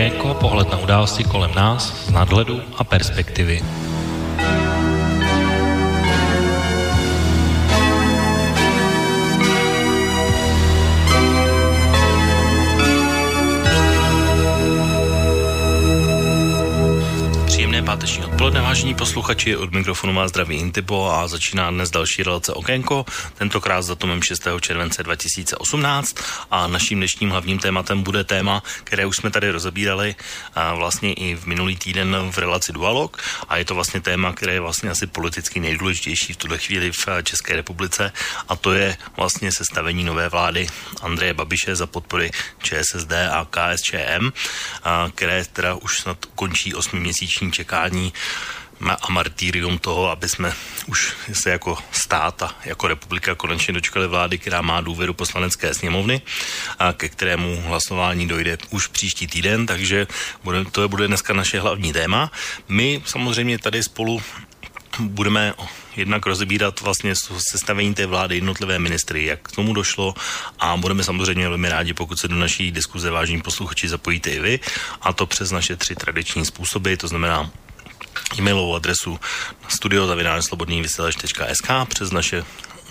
Okénko, pohled na události kolem nás z nadhledu a perspektivy. páteční odpoledne, vážení posluchači, od mikrofonu má zdraví Intipo a začíná dnes další relace Okénko, tentokrát s datumem 6. července 2018 a naším dnešním hlavním tématem bude téma, které už jsme tady rozebírali a vlastně i v minulý týden v relaci Dualog a je to vlastně téma, které je vlastně asi politicky nejdůležitější v tuhle chvíli v České republice a to je vlastně sestavení nové vlády Andreje Babiše za podpory ČSSD a KSČM, a které teda už snad končí osmiměsíční čekání a martýrium toho, aby jsme už se jako stát a jako republika konečně dočkali vlády, která má důvěru poslanecké sněmovny a ke kterému hlasování dojde už příští týden, takže bude, to bude dneska naše hlavní téma. My samozřejmě tady spolu budeme jednak rozebírat vlastně sestavení té vlády jednotlivé ministry, jak k tomu došlo a budeme samozřejmě velmi rádi, pokud se do naší diskuze vážní posluchači zapojíte i vy a to přes naše tři tradiční způsoby, to znamená e-mailovou adresu studiozavináčslobodnývysílač.sk přes naše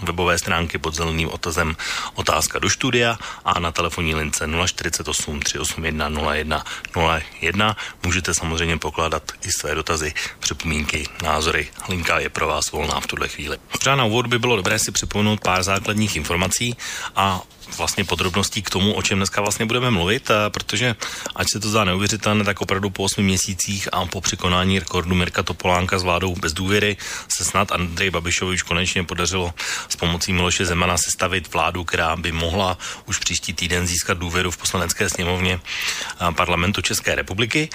webové stránky pod zeleným otazem otázka do studia a na telefonní lince 048 381 01 01 můžete samozřejmě pokládat i své dotazy, připomínky, názory. Linka je pro vás volná v tuhle chvíli. Třeba na úvod by bylo dobré si připomenout pár základních informací a vlastně podrobností k tomu, o čem dneska vlastně budeme mluvit, protože ať se to zdá neuvěřitelné, tak opravdu po 8 měsících a po překonání rekordu Mirka Topolánka s vládou bez důvěry se snad Andrej Babišovi už konečně podařilo s pomocí Miloše Zemana sestavit vládu, která by mohla už příští týden získat důvěru v poslanecké sněmovně parlamentu České republiky.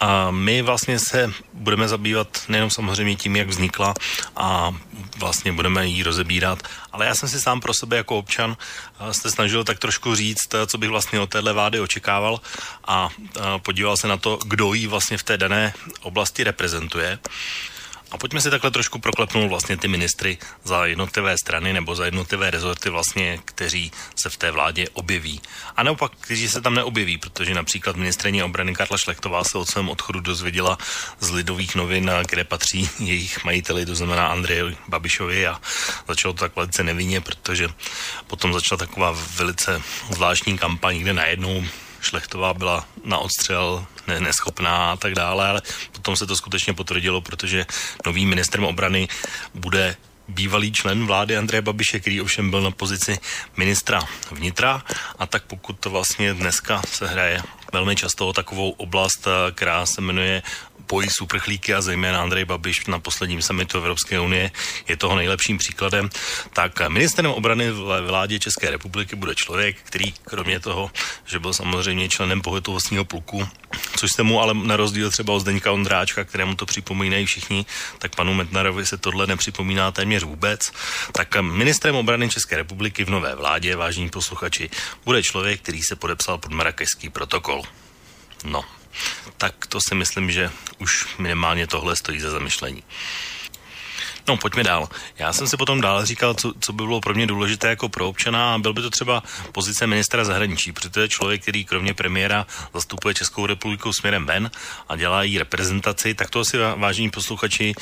A my vlastně se budeme zabývat nejenom samozřejmě tím, jak vznikla a vlastně budeme ji rozebírat, ale já jsem si sám pro sebe jako občan jste snažil tak trošku říct, co bych vlastně od téhle vlády očekával a podíval se na to, kdo ji vlastně v té dané oblasti reprezentuje. A pojďme si takhle trošku proklepnout vlastně ty ministry za jednotlivé strany nebo za jednotlivé rezorty vlastně, kteří se v té vládě objeví. A naopak, kteří se tam neobjeví, protože například ministrině obrany Karla Šlechtová se od svém odchodu dozvěděla z lidových novin, kde patří jejich majiteli, to znamená Andreji Babišovi a začalo to tak velice nevinně, protože potom začala taková velice zvláštní kampaň, kde najednou Šlechtová byla na odstřel ne, neschopná a tak dále, ale potom se to skutečně potvrdilo, protože nový ministrem obrany bude bývalý člen vlády Andreje Babiše, který ovšem byl na pozici ministra vnitra. A tak pokud to vlastně dneska se hraje velmi často o takovou oblast, která se jmenuje pojí superchlíky a zejména Andrej Babiš na posledním summitu Evropské unie je toho nejlepším příkladem, tak ministrem obrany v vládě České republiky bude člověk, který kromě toho, že byl samozřejmě členem pohotovostního pluku, což se mu ale na rozdíl třeba od Zdeňka Ondráčka, kterému to připomínají všichni, tak panu Metnarovi se tohle nepřipomíná téměř vůbec. Tak ministrem obrany České republiky v nové vládě, vážní posluchači, bude člověk, který se podepsal pod Marrakešský protokol. No, tak to si myslím, že už minimálně tohle stojí za zamyšlení. No, pojďme dál. Já jsem si potom dál říkal, co, co by bylo pro mě důležité jako pro občana a byl by to třeba pozice ministra zahraničí, protože to je člověk, který kromě premiéra zastupuje Českou republiku směrem ven a dělá jí reprezentaci, tak to si vážení posluchači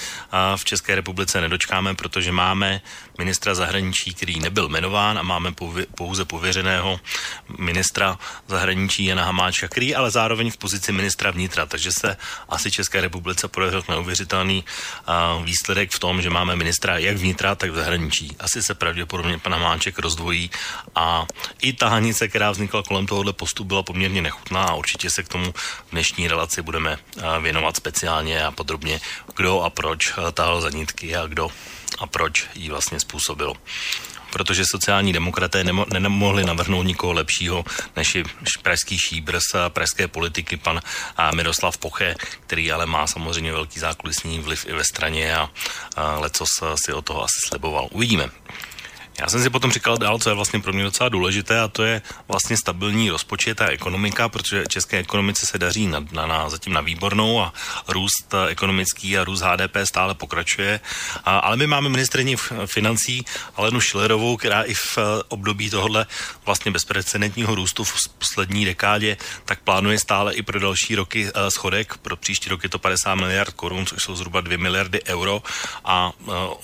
v České republice nedočkáme, protože máme ministra zahraničí, který nebyl jmenován a máme pouze pověřeného ministra zahraničí Jana Hamáčka, který ale zároveň v pozici ministra vnitra, takže se asi České republice podařil neuvěřitelný výsledek v tom, že máme ministra jak vnitra, tak v zahraničí. Asi se pravděpodobně pan Hamáček rozdvojí a i ta hanice, která vznikla kolem tohohle postu, byla poměrně nechutná a určitě se k tomu v dnešní relaci budeme věnovat speciálně a podrobně, kdo a proč tahal za nitky a kdo a proč jí vlastně způsobil protože sociální demokraté nemo, nemohli navrhnout nikoho lepšího než pražský šíbr z pražské politiky pan a Miroslav Poche, který ale má samozřejmě velký zákulisní vliv i ve straně a, a lecos si o toho asi sliboval. Uvidíme. Já jsem si potom říkal dál, co je vlastně pro mě docela důležité, a to je vlastně stabilní rozpočet a ekonomika, protože české ekonomice se daří na, na, na, zatím na výbornou a růst ekonomický a růst HDP stále pokračuje. A, ale my máme ministrní financí Alenu Schillerovou, která i v období tohohle vlastně bezprecedentního růstu v poslední dekádě tak plánuje stále i pro další roky schodek. Pro příští rok je to 50 miliard korun, což jsou zhruba 2 miliardy euro a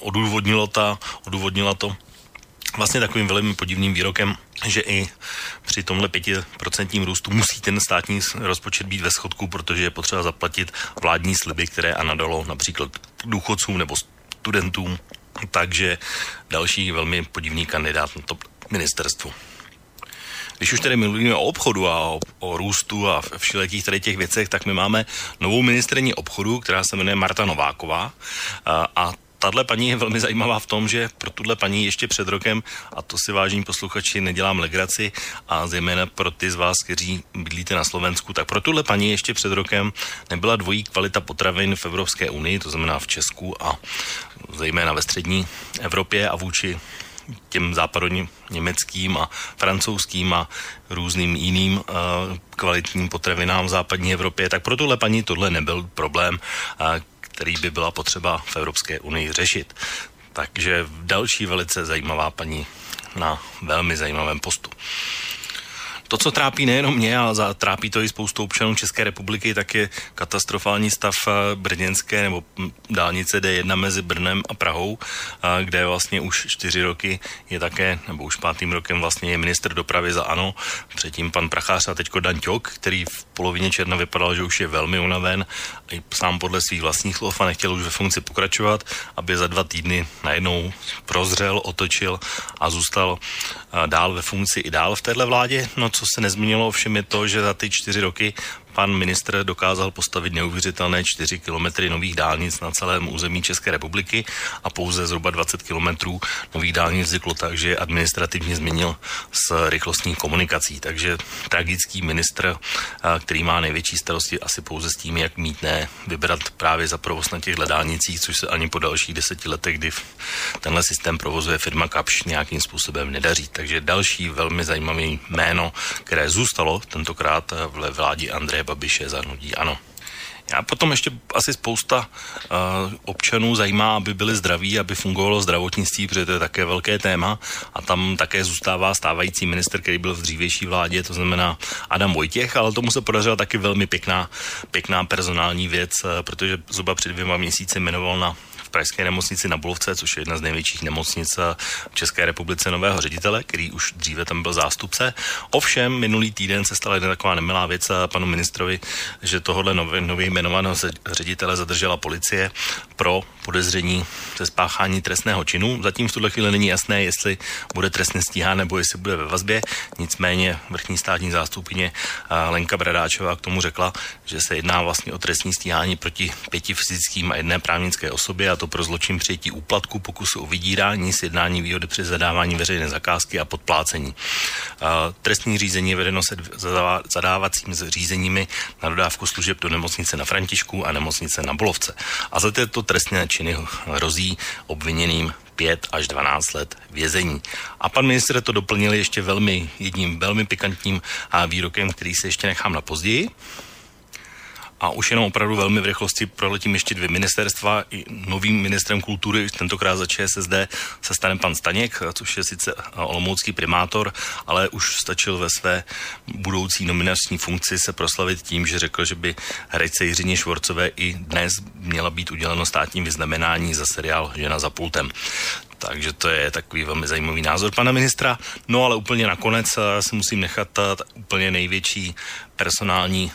odůvodnilo, ta, odůvodnila to vlastně takovým velmi podivným výrokem, že i při tomhle pětiprocentním růstu musí ten státní rozpočet být ve schodku, protože je potřeba zaplatit vládní sliby, které a nadalo například důchodcům nebo studentům. Takže další velmi podivný kandidát na to ministerstvu. Když už tady mluvíme o obchodu a o, o růstu a všelijakých tady těch věcech, tak my máme novou ministrní obchodu, která se jmenuje Marta Nováková a, a tahle paní je velmi zajímavá v tom, že pro tuhle paní ještě před rokem, a to si vážení posluchači, nedělám legraci, a zejména pro ty z vás, kteří bydlíte na Slovensku, tak pro tuhle paní ještě před rokem nebyla dvojí kvalita potravin v Evropské unii, to znamená v Česku a zejména ve střední Evropě a vůči těm západním německým a francouzským a různým jiným uh, kvalitním potravinám v západní Evropě, tak pro tuhle paní tohle nebyl problém, uh, který by byla potřeba v Evropské unii řešit. Takže další velice zajímavá paní na velmi zajímavém postu. To, co trápí nejenom mě, ale trápí to i spoustu občanů České republiky, tak je katastrofální stav eh, brněnské nebo hm, dálnice D1 mezi Brnem a Prahou, eh, kde vlastně už čtyři roky je také, nebo už pátým rokem vlastně je minister dopravy za ANO, předtím pan Prachář a teďko Dan Ťok, který v polovině června vypadal, že už je velmi unaven, i sám podle svých vlastních slov a nechtěl už ve funkci pokračovat, aby za dva týdny najednou prozřel, otočil a zůstal dál ve funkci i dál v téhle vládě. No co se nezmínilo ovšem je to, že za ty čtyři roky pan ministr dokázal postavit neuvěřitelné 4 kilometry nových dálnic na celém území České republiky a pouze zhruba 20 kilometrů nových dálnic vzniklo tak, že administrativně změnil s rychlostní komunikací. Takže tragický ministr, který má největší starosti asi pouze s tím, jak mít ne vybrat právě za provoz na těch dálnicích, což se ani po dalších deseti letech, kdy tenhle systém provozuje firma Kapš, nějakým způsobem nedaří. Takže další velmi zajímavý jméno, které zůstalo tentokrát v vládě Andreje Babiše za ano. Já potom ještě asi spousta uh, občanů zajímá, aby byli zdraví, aby fungovalo zdravotnictví, protože to je také velké téma a tam také zůstává stávající minister, který byl v dřívější vládě, to znamená Adam Vojtěch, ale tomu se podařila taky velmi pěkná, pěkná personální věc, uh, protože zhruba před dvěma měsíci jmenoval na pražské nemocnici na Bulovce, což je jedna z největších nemocnic v České republice nového ředitele, který už dříve tam byl zástupce. Ovšem, minulý týden se stala jedna taková nemilá věc panu ministrovi, že tohle nově, nově jmenovaného ředitele zadržela policie pro podezření ze spáchání trestného činu. Zatím v tuhle chvíli není jasné, jestli bude trestně stíhán nebo jestli bude ve vazbě. Nicméně vrchní státní zástupkyně Lenka Bradáčová k tomu řekla, že se jedná vlastně o trestní stíhání proti pěti fyzickým a jedné právnické osobě a to pro zločin přijetí úplatku, pokusu o vydírání, sjednání výhody při zadávání veřejné zakázky a podplácení. Trestní řízení je vedeno se zadávacími řízeními na dodávku služeb do nemocnice na Františku a nemocnice na Bolovce. A za této trestné činy hrozí obviněným 5 až 12 let vězení. A pan ministr to doplnil ještě velmi jedním velmi pikantním výrokem, který se ještě nechám na později. A už jenom opravdu velmi v rychlosti proletím ještě dvě ministerstva. I novým ministrem kultury, tentokrát za ČSSD, se stane pan Staněk, což je sice olomoucký primátor, ale už stačil ve své budoucí nominační funkci se proslavit tím, že řekl, že by herečce Jiřině Švorcové i dnes měla být uděleno státní vyznamenání za seriál Žena za pultem. Takže to je takový velmi zajímavý názor pana ministra. No ale úplně nakonec eh, si musím nechat úplně největší personální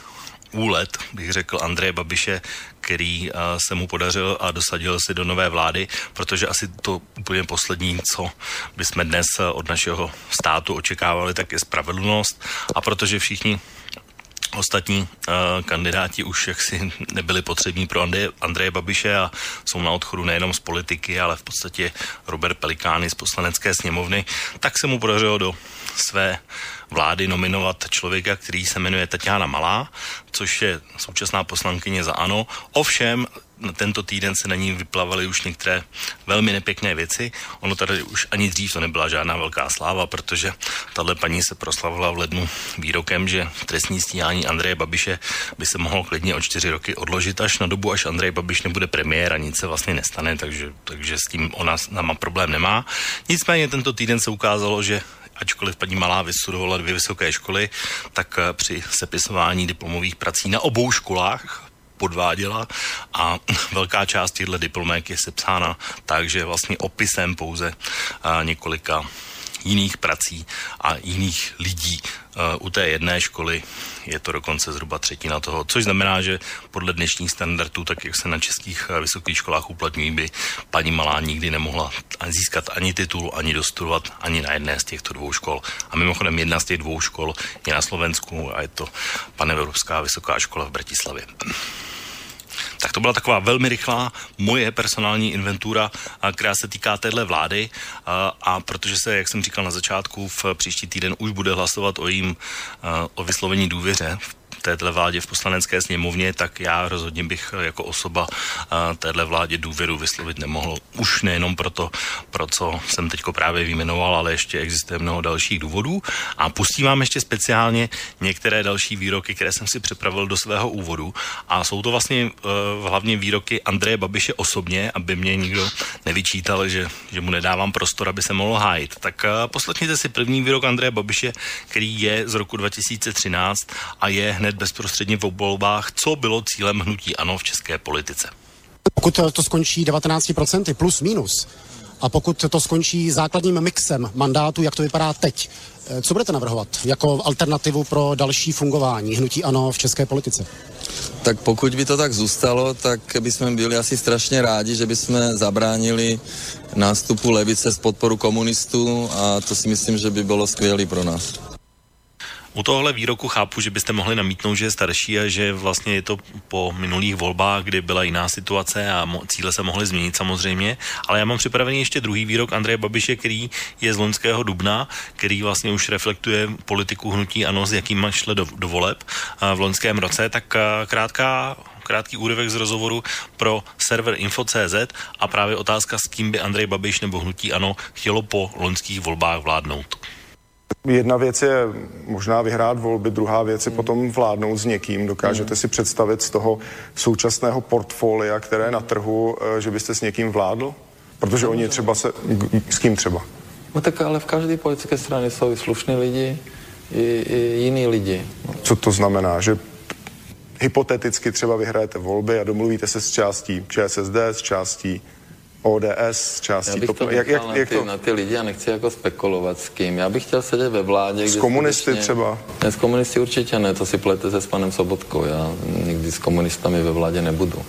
úlet, bych řekl, Andreje Babiše, který uh, se mu podařil a dosadil si do nové vlády, protože asi to úplně poslední, co bychom dnes od našeho státu očekávali, tak je spravedlnost. A protože všichni Ostatní uh, kandidáti už jaksi nebyli potřební pro Andreje, Andreje Babiše a jsou na odchodu nejenom z politiky, ale v podstatě Robert Pelikány z poslanecké sněmovny, tak se mu podařilo do své vlády nominovat člověka, který se jmenuje Tatiana Malá, což je současná poslankyně za ANO. Ovšem tento týden se na ní vyplavaly už některé velmi nepěkné věci. Ono tady už ani dřív to nebyla žádná velká sláva, protože tahle paní se proslavila v lednu výrokem, že trestní stíhání Andreje Babiše by se mohlo klidně o čtyři roky odložit až na dobu, až Andrej Babiš nebude premiér a nic se vlastně nestane, takže, takže s tím ona nama problém nemá. Nicméně tento týden se ukázalo, že ačkoliv paní Malá vystudovala dvě vysoké školy, tak při sepisování diplomových prací na obou školách podváděla a velká část těchto diplomek je sepsána takže vlastně opisem pouze několika jiných prací a jiných lidí. U té jedné školy je to dokonce zhruba třetina toho, což znamená, že podle dnešních standardů, tak jak se na českých vysokých školách uplatňují, by paní Malá nikdy nemohla získat ani titul, ani dostudovat ani na jedné z těchto dvou škol. A mimochodem jedna z těch dvou škol je na Slovensku a je to Panevropská vysoká škola v Bratislavě. Tak to byla taková velmi rychlá moje personální inventura, která se týká téhle vlády. A, a protože se, jak jsem říkal na začátku, v příští týden už bude hlasovat o jím o vyslovení důvěře v téhle vládě v poslanecké sněmovně, tak já rozhodně bych jako osoba téhle vládě důvěru vyslovit nemohl. Už nejenom proto, pro co jsem teď právě vyjmenoval, ale ještě existuje mnoho dalších důvodů. A pustím vám ještě speciálně některé další výroky, které jsem si připravil do svého úvodu. A jsou to vlastně uh, hlavně výroky Andreje Babiše osobně, aby mě nikdo nevyčítal, že, že mu nedávám prostor, aby se mohl hájit. Tak uh, poslechněte si první výrok Andreje Babiše, který je z roku 2013 a je hned bezprostředně v volbách, co bylo cílem hnutí ANO v české politice. Pokud to skončí 19% plus minus, a pokud to skončí základním mixem mandátu, jak to vypadá teď, eh, co budete navrhovat jako alternativu pro další fungování hnutí ANO v české politice? Tak pokud by to tak zůstalo, tak bychom byli asi strašně rádi, že bychom zabránili nástupu levice z podporu komunistů a to si myslím, že by bylo skvělé pro nás. U tohle výroku chápu, že byste mohli namítnout, že je starší a že vlastně je to po minulých volbách, kdy byla jiná situace a cíle se mohly změnit samozřejmě, ale já mám připravený ještě druhý výrok Andreje Babiše, který je z loňského dubna, který vlastně už reflektuje politiku hnutí ANO, s jakým šle do, do voleb v loňském roce, tak krátká krátký úryvek z rozhovoru pro server Info.cz a právě otázka, s kým by Andrej Babiš nebo hnutí ANO chtělo po loňských volbách vládnout. Jedna věc je možná vyhrát volby, druhá věc je potom vládnout s někým. Dokážete si představit z toho současného portfolia, které je na trhu, eh, že byste s někým vládl? Protože oni třeba se... S kým třeba? No tak ale v každé politické straně jsou i slušní lidi, i, i jiní lidi. Co to znamená? Že hypoteticky třeba vyhrajete volby a domluvíte se s částí ČSSD, s částí ODS, částí Já bych to jak, jak, jak, to? na ty lidi a nechci jako spekulovat s kým. Já bych chtěl sedět ve vládě. S komunisty skutečně... třeba? Ne, s komunisty určitě ne, to si pletete s panem Sobotkou. Já nikdy s komunistami ve vládě nebudu.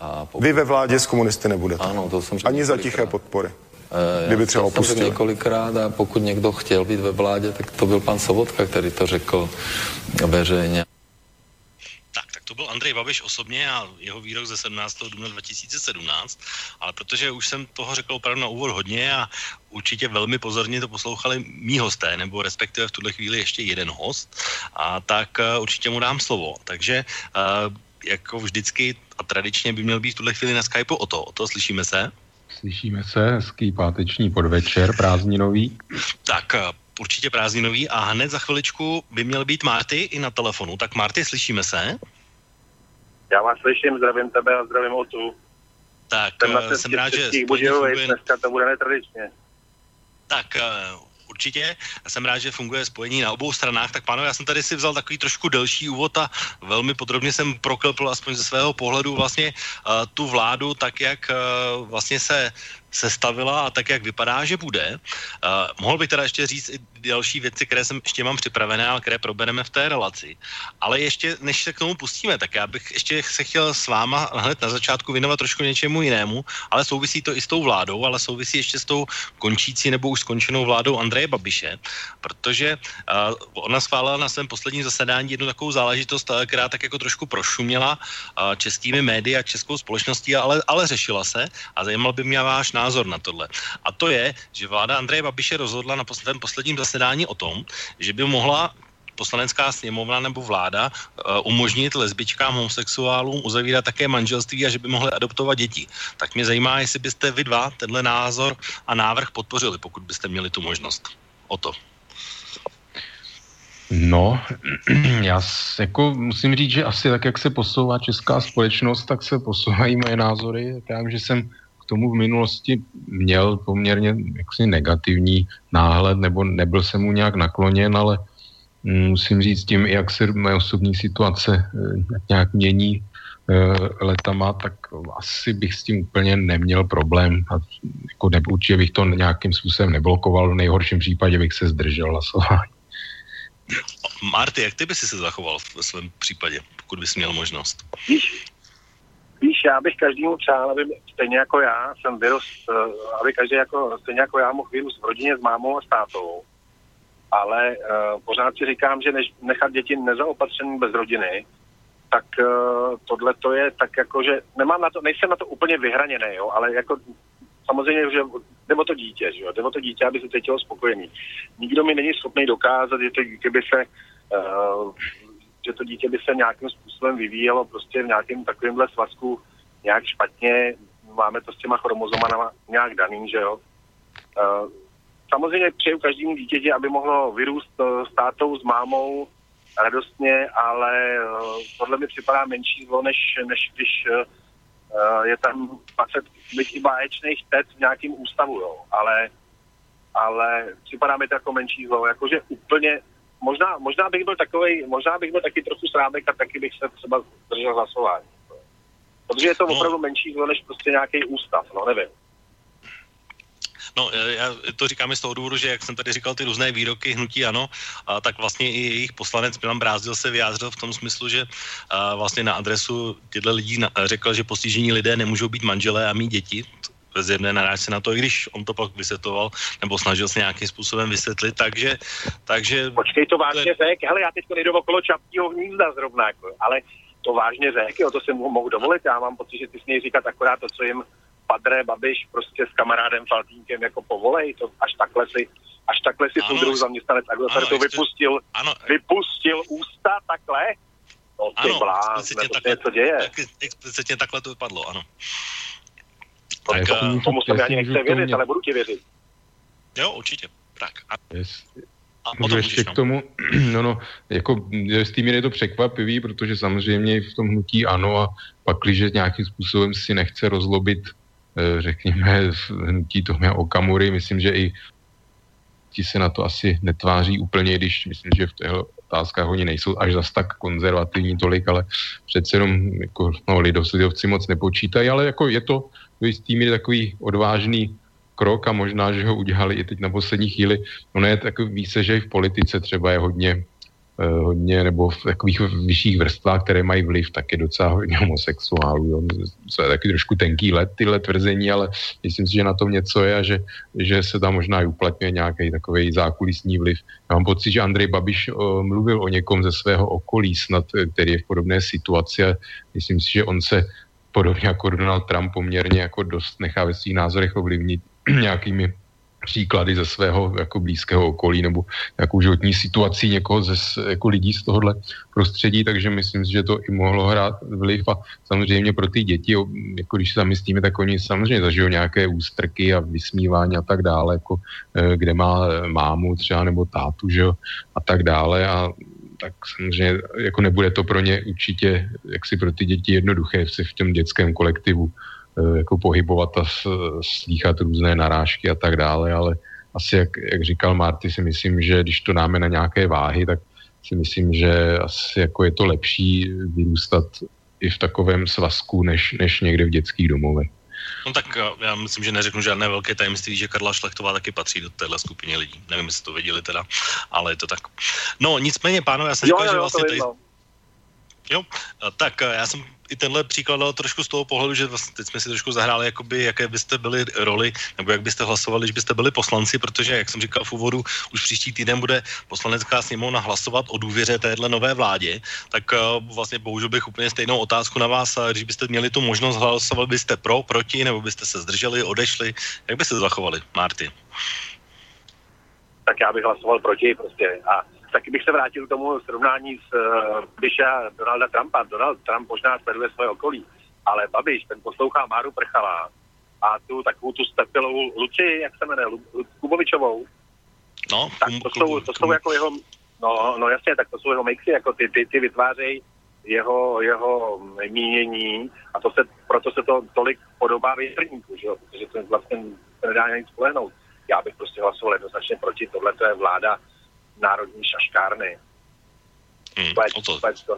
A pokud... Vy ve vládě s komunisty nebudete? Ano, to jsem Ani za tiché podpory? Uh, Kdyby třeba opustili. několikrát a pokud někdo chtěl být ve vládě, tak to byl pan Sobotka, který to řekl veřejně. To byl Andrej Babiš osobně a jeho výrok ze 17. dubna 2017, ale protože už jsem toho řekl opravdu na úvod hodně a určitě velmi pozorně to poslouchali mý hosté, nebo respektive v tuhle chvíli ještě jeden host, a tak uh, určitě mu dám slovo. Takže uh, jako vždycky a tradičně by měl být v tuhle chvíli na Skypeu o to. O to slyšíme se? Slyšíme se, hezký páteční podvečer, prázdninový. Tak uh, určitě prázdninový a hned za chviličku by měl být Marty i na telefonu. Tak Marty, slyšíme se? Já vás slyším, zdravím tebe a zdravím Otu. Tak jsem, na jsem rád, že... Budějovic, dneska to bude netradičně. Tak uh, určitě. Jsem rád, že funguje spojení na obou stranách. Tak pánové, já jsem tady si vzal takový trošku delší úvod a velmi podrobně jsem proklepl aspoň ze svého pohledu vlastně uh, tu vládu tak, jak uh, vlastně se sestavila a tak, jak vypadá, že bude. Uh, mohl bych teda ještě říct i další věci, které jsem ještě mám připravené a které probereme v té relaci. Ale ještě, než se k tomu pustíme, tak já bych ještě se chtěl s váma hned na začátku věnovat trošku něčemu jinému, ale souvisí to i s tou vládou, ale souvisí ještě s tou končící nebo už skončenou vládou Andreje Babiše, protože uh, ona schválila na svém posledním zasedání jednu takovou záležitost, která tak jako trošku prošuměla uh, českými médii a českou společností, ale, ale řešila se a zajímal by mě váš názor na tohle. A to je, že vláda Andreje Babiše rozhodla na posledním, posledním zasedání o tom, že by mohla poslanecká sněmovna nebo vláda uh, umožnit lesbičkám, homosexuálům uzavírat také manželství a že by mohli adoptovat děti. Tak mě zajímá, jestli byste vy dva tenhle názor a návrh podpořili, pokud byste měli tu možnost. O to. No, já jako musím říct, že asi tak, jak se posouvá česká společnost, tak se posouvají moje názory. Já že jsem tomu v minulosti měl poměrně jaksi negativní náhled, nebo nebyl jsem mu nějak nakloněn, ale mm, musím říct tím, jak se moje osobní situace eh, nějak mění eh, letama, tak asi bych s tím úplně neměl problém. A jako ne, určitě bych to nějakým způsobem neblokoval, v nejhorším případě bych se zdržel hlasování. Marty, jak ty by si se zachoval ve svém případě, pokud bys měl možnost? Víš, já bych každému přál, aby stejně jako já jsem vyrost, eh, aby každý jako, stejně jako já mohl vyrůst v rodině s mámou a s tátou. Ale uh, pořád si říkám, že než nechat děti nezaopatřený bez rodiny, tak uh, tohle to je tak jako, že nemám na to, nejsem na to úplně vyhraněný, jo, ale jako samozřejmě, že jde o to dítě, že jo, jde o to dítě, aby se cítilo spokojený. Nikdo mi není schopný dokázat, že dítě by se, uh, že to dítě by se nějakým způsobem vyvíjelo prostě v nějakém takovémhle svazku nějak špatně, máme to s těma chromozomama nějak daný, že jo. Uh, samozřejmě přeju každému dítěti, aby mohlo vyrůst uh, s tátou, s mámou radostně, ale uh, podle mě připadá menší zlo, než, než když je tam 20 byť i báječných tet v nějakém ústavu, jo. Ale, ale připadá mi to jako menší zlo. Jakože úplně, možná, možná bych byl takový, možná bych byl taky trochu srámek a taky bych se třeba držel hlasování. Protože je to no. opravdu menší zlo, než prostě nějaký ústav, no nevím. No, já to říkám z toho důvodu, že jak jsem tady říkal ty různé výroky hnutí ano, a tak vlastně i jejich poslanec Milan Brázdil se vyjádřil v tom smyslu, že a vlastně na adresu těchto lidí na, řekl, že postižení lidé nemůžou být manželé a mít děti, bez jedné narážce na to, i když on to pak vysvětloval, nebo snažil se nějakým způsobem vysvětlit, takže... takže Počkej, to vážně to řek, hele, já teď nejdu okolo čapního hnízda zrovna, jako, ale to vážně řek, jo, to si mohu dovolit, já mám pocit, že ty smějí říkat akorát to, co jim Padre Babiš prostě s kamarádem Faltínkem jako povolej, to až takhle si až takhle si soudruh zaměstnanec Agrofert to vypustil, ano, vypustil ústa takhle, No ano, blázne, to takhle, co děje. Explicitně takhle to vypadlo, ano. Tak, tak uh, tomu se mi ani nechce věřit, mě... ale budu ti věřit. Jo, určitě. Tak. A... Yes. A Můžu ještě k tomu, no no, jako s tím je to překvapivý, protože samozřejmě v tom hnutí ano a pak, když nějakým způsobem si nechce rozlobit Eh, řekněme, hnutí Tomia Okamury. Myslím, že i ti se na to asi netváří úplně, když myslím, že v těchto otázkách oni nejsou až zas tak konzervativní tolik, ale přece jenom jako, no, lidovci moc nepočítají, ale jako je to do jistý míry takový odvážný krok a možná, že ho udělali i teď na poslední chvíli. Ono je takový, ví se, že i v politice třeba je hodně Eh, hodně, nebo v takových vyšších vrstvách, které mají vliv, tak je docela hodně homosexuálů. Jo. To je taky trošku tenký let, tyhle tvrzení, ale myslím si, že na tom něco je a že, že se tam možná i uplatňuje nějaký takový zákulisní vliv. Já mám pocit, že Andrej Babiš eh, mluvil o někom ze svého okolí, snad, eh, který je v podobné situaci a myslím si, že on se podobně jako Donald Trump poměrně jako dost nechá ve svých názorech ovlivnit nějakými příklady ze svého jako blízkého okolí nebo jakou životní situací někoho ze jako lidí z tohohle prostředí, takže myslím si, že to i mohlo hrát vliv. A samozřejmě pro ty děti, jako když se zamyslíme, tak oni samozřejmě zažijou nějaké ústrky a vysmívání a tak dále, jako eh, kde má mámu třeba nebo tátu, že jo, a tak dále. A tak samozřejmě jako nebude to pro ně určitě, jak si pro ty děti jednoduché se v tom dětském kolektivu Eh, jako pohybovat a slýchat různé narážky a tak dále, ale asi, jak, jak říkal Marty, si myslím, že když to dáme na nějaké váhy, tak si myslím, že asi jako je to lepší vyrůstat i v takovém svazku, než, než někde v dětských domovech. No tak eh, já myslím, že neřeknu žádné velké tajemství, že Karla Šlechtová taky patří do téhle skupiny lidí. Nevím, jestli to věděli teda, ale je to tak. No nicméně, pánové, já jsem říkal, že vlastně tady... Jo, tak já jsem i tenhle příklad dal trošku z toho pohledu, že vlastně teď jsme si trošku zahráli, jakoby, jaké byste byli roli, nebo jak byste hlasovali, když byste byli poslanci, protože, jak jsem říkal v úvodu, už příští týden bude poslanecká sněmovna hlasovat o důvěře téhle nové vládě, tak uh, vlastně použil bych úplně stejnou otázku na vás, a když byste měli tu možnost, hlasovali byste pro, proti, nebo byste se zdrželi, odešli, jak byste zachovali, Marty? Tak já bych hlasoval proti prostě. A taky bych se vrátil k tomu srovnání s uh, Bisha Donalda Trumpa. Donald Trump možná sleduje svoje okolí, ale Babiš, ten poslouchá Máru Prchala a tu takovou tu stepilou Luci, jak se jmenuje, Kubovičovou. No, tak to jsou, to jsou jako jeho, no, no jasně, tak to jsou jeho mixy, jako ty, ty, ty vytvářejí jeho, jeho mínění a to se, proto se to tolik podobá větrníku, že jo, protože to vlastně nedá nic spolehnout. Já bych prostě hlasoval jednoznačně proti, tohle to je vláda národní šaškárny. Hmm, to, to, to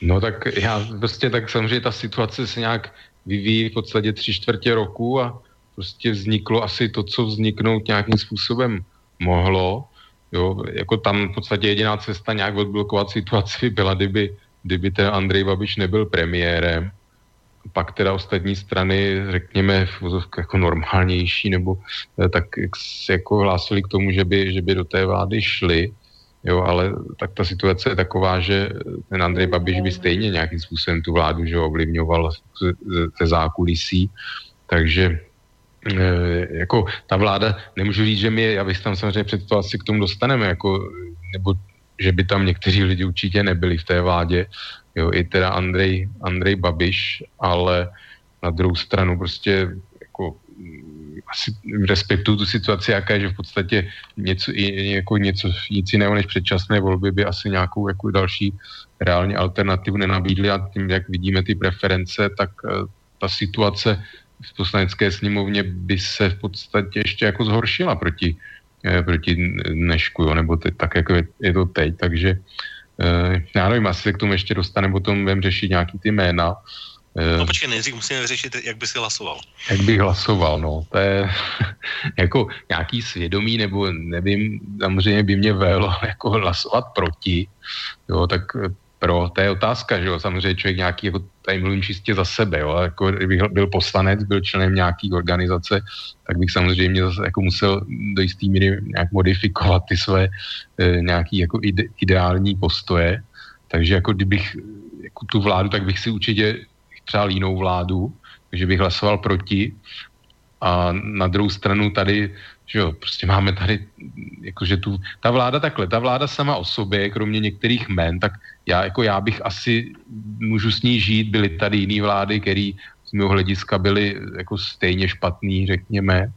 No tak já prostě tak samozřejmě ta situace se nějak vyvíjí v podstatě tři čtvrtě roku a prostě vzniklo asi to, co vzniknout nějakým způsobem mohlo. Jo, jako tam v podstatě jediná cesta nějak odblokovat situaci by byla, kdyby, kdyby ten Andrej Babiš nebyl premiérem pak teda ostatní strany, řekněme, jako normálnější, nebo eh, tak se jako hlásili k tomu, že by, že by do té vlády šli, jo, ale tak ta situace je taková, že ten Andrej Babiš by stejně nějakým způsobem tu vládu, že ovlivňoval ze zákulisí, takže e, jako ta vláda, nemůžu říct, že my, já bych tam samozřejmě před to asi k tomu dostaneme, jako, nebo že by tam někteří lidi určitě nebyli v té vládě, jo, i teda Andrej, Andrej Babiš, ale na druhou stranu prostě jako mm, asi respektuju tu situaci, jaká je, že v podstatě něco, jako něco, nic jiného než předčasné volby by asi nějakou jako další reálně alternativu nenabídly a tím, jak vidíme ty preference, tak uh, ta situace v poslanecké sněmovně by se v podstatě ještě jako zhoršila proti, eh, proti dnešku, jo, nebo teď, tak, jako je, je to teď, takže Uh, já nevím, asi se k tomu ještě dostaneme, potom budeme řešit nějaký ty jména. Uh, no počkej, nejdřív musíme vyřešit, jak by si hlasoval. Jak bych hlasoval, no, to je jako nějaký svědomí, nebo nevím, samozřejmě by mě velo jako hlasovat proti, jo, tak pro, to je otázka, že jo, samozřejmě člověk nějaký, jako tady mluvím čistě za sebe, jo, jako kdybych byl poslanec, byl členem nějaký organizace, tak bych samozřejmě zase jako musel do jisté míry nějak modifikovat ty své e, nějaký jako ide, ideální postoje, takže jako kdybych jako tu vládu, tak bych si určitě přál jinou vládu, takže bych hlasoval proti. A na druhou stranu tady že jo, prostě máme tady, jakože tu, ta vláda takhle, ta vláda sama o sobě, kromě některých men, tak já, jako já bych asi, můžu s ní žít, byly tady jiné vlády, které z mého hlediska byly jako stejně špatný, řekněme,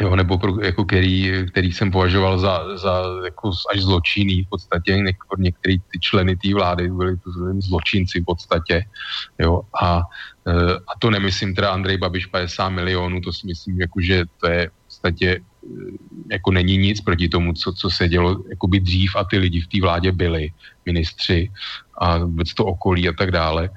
jo, nebo pro, jako který, který jsem považoval za, za jako až zločinný v podstatě, něk, některý ty členy té vlády byli to zločinci v podstatě, jo, a, e, a to nemyslím teda Andrej Babiš 50 milionů, to si myslím, jako, že to je podstatě eh, jako není nic proti tomu, co, co se dělo jakoby dřív a ty lidi v té vládě byli, ministři a vůbec to okolí a tak dále.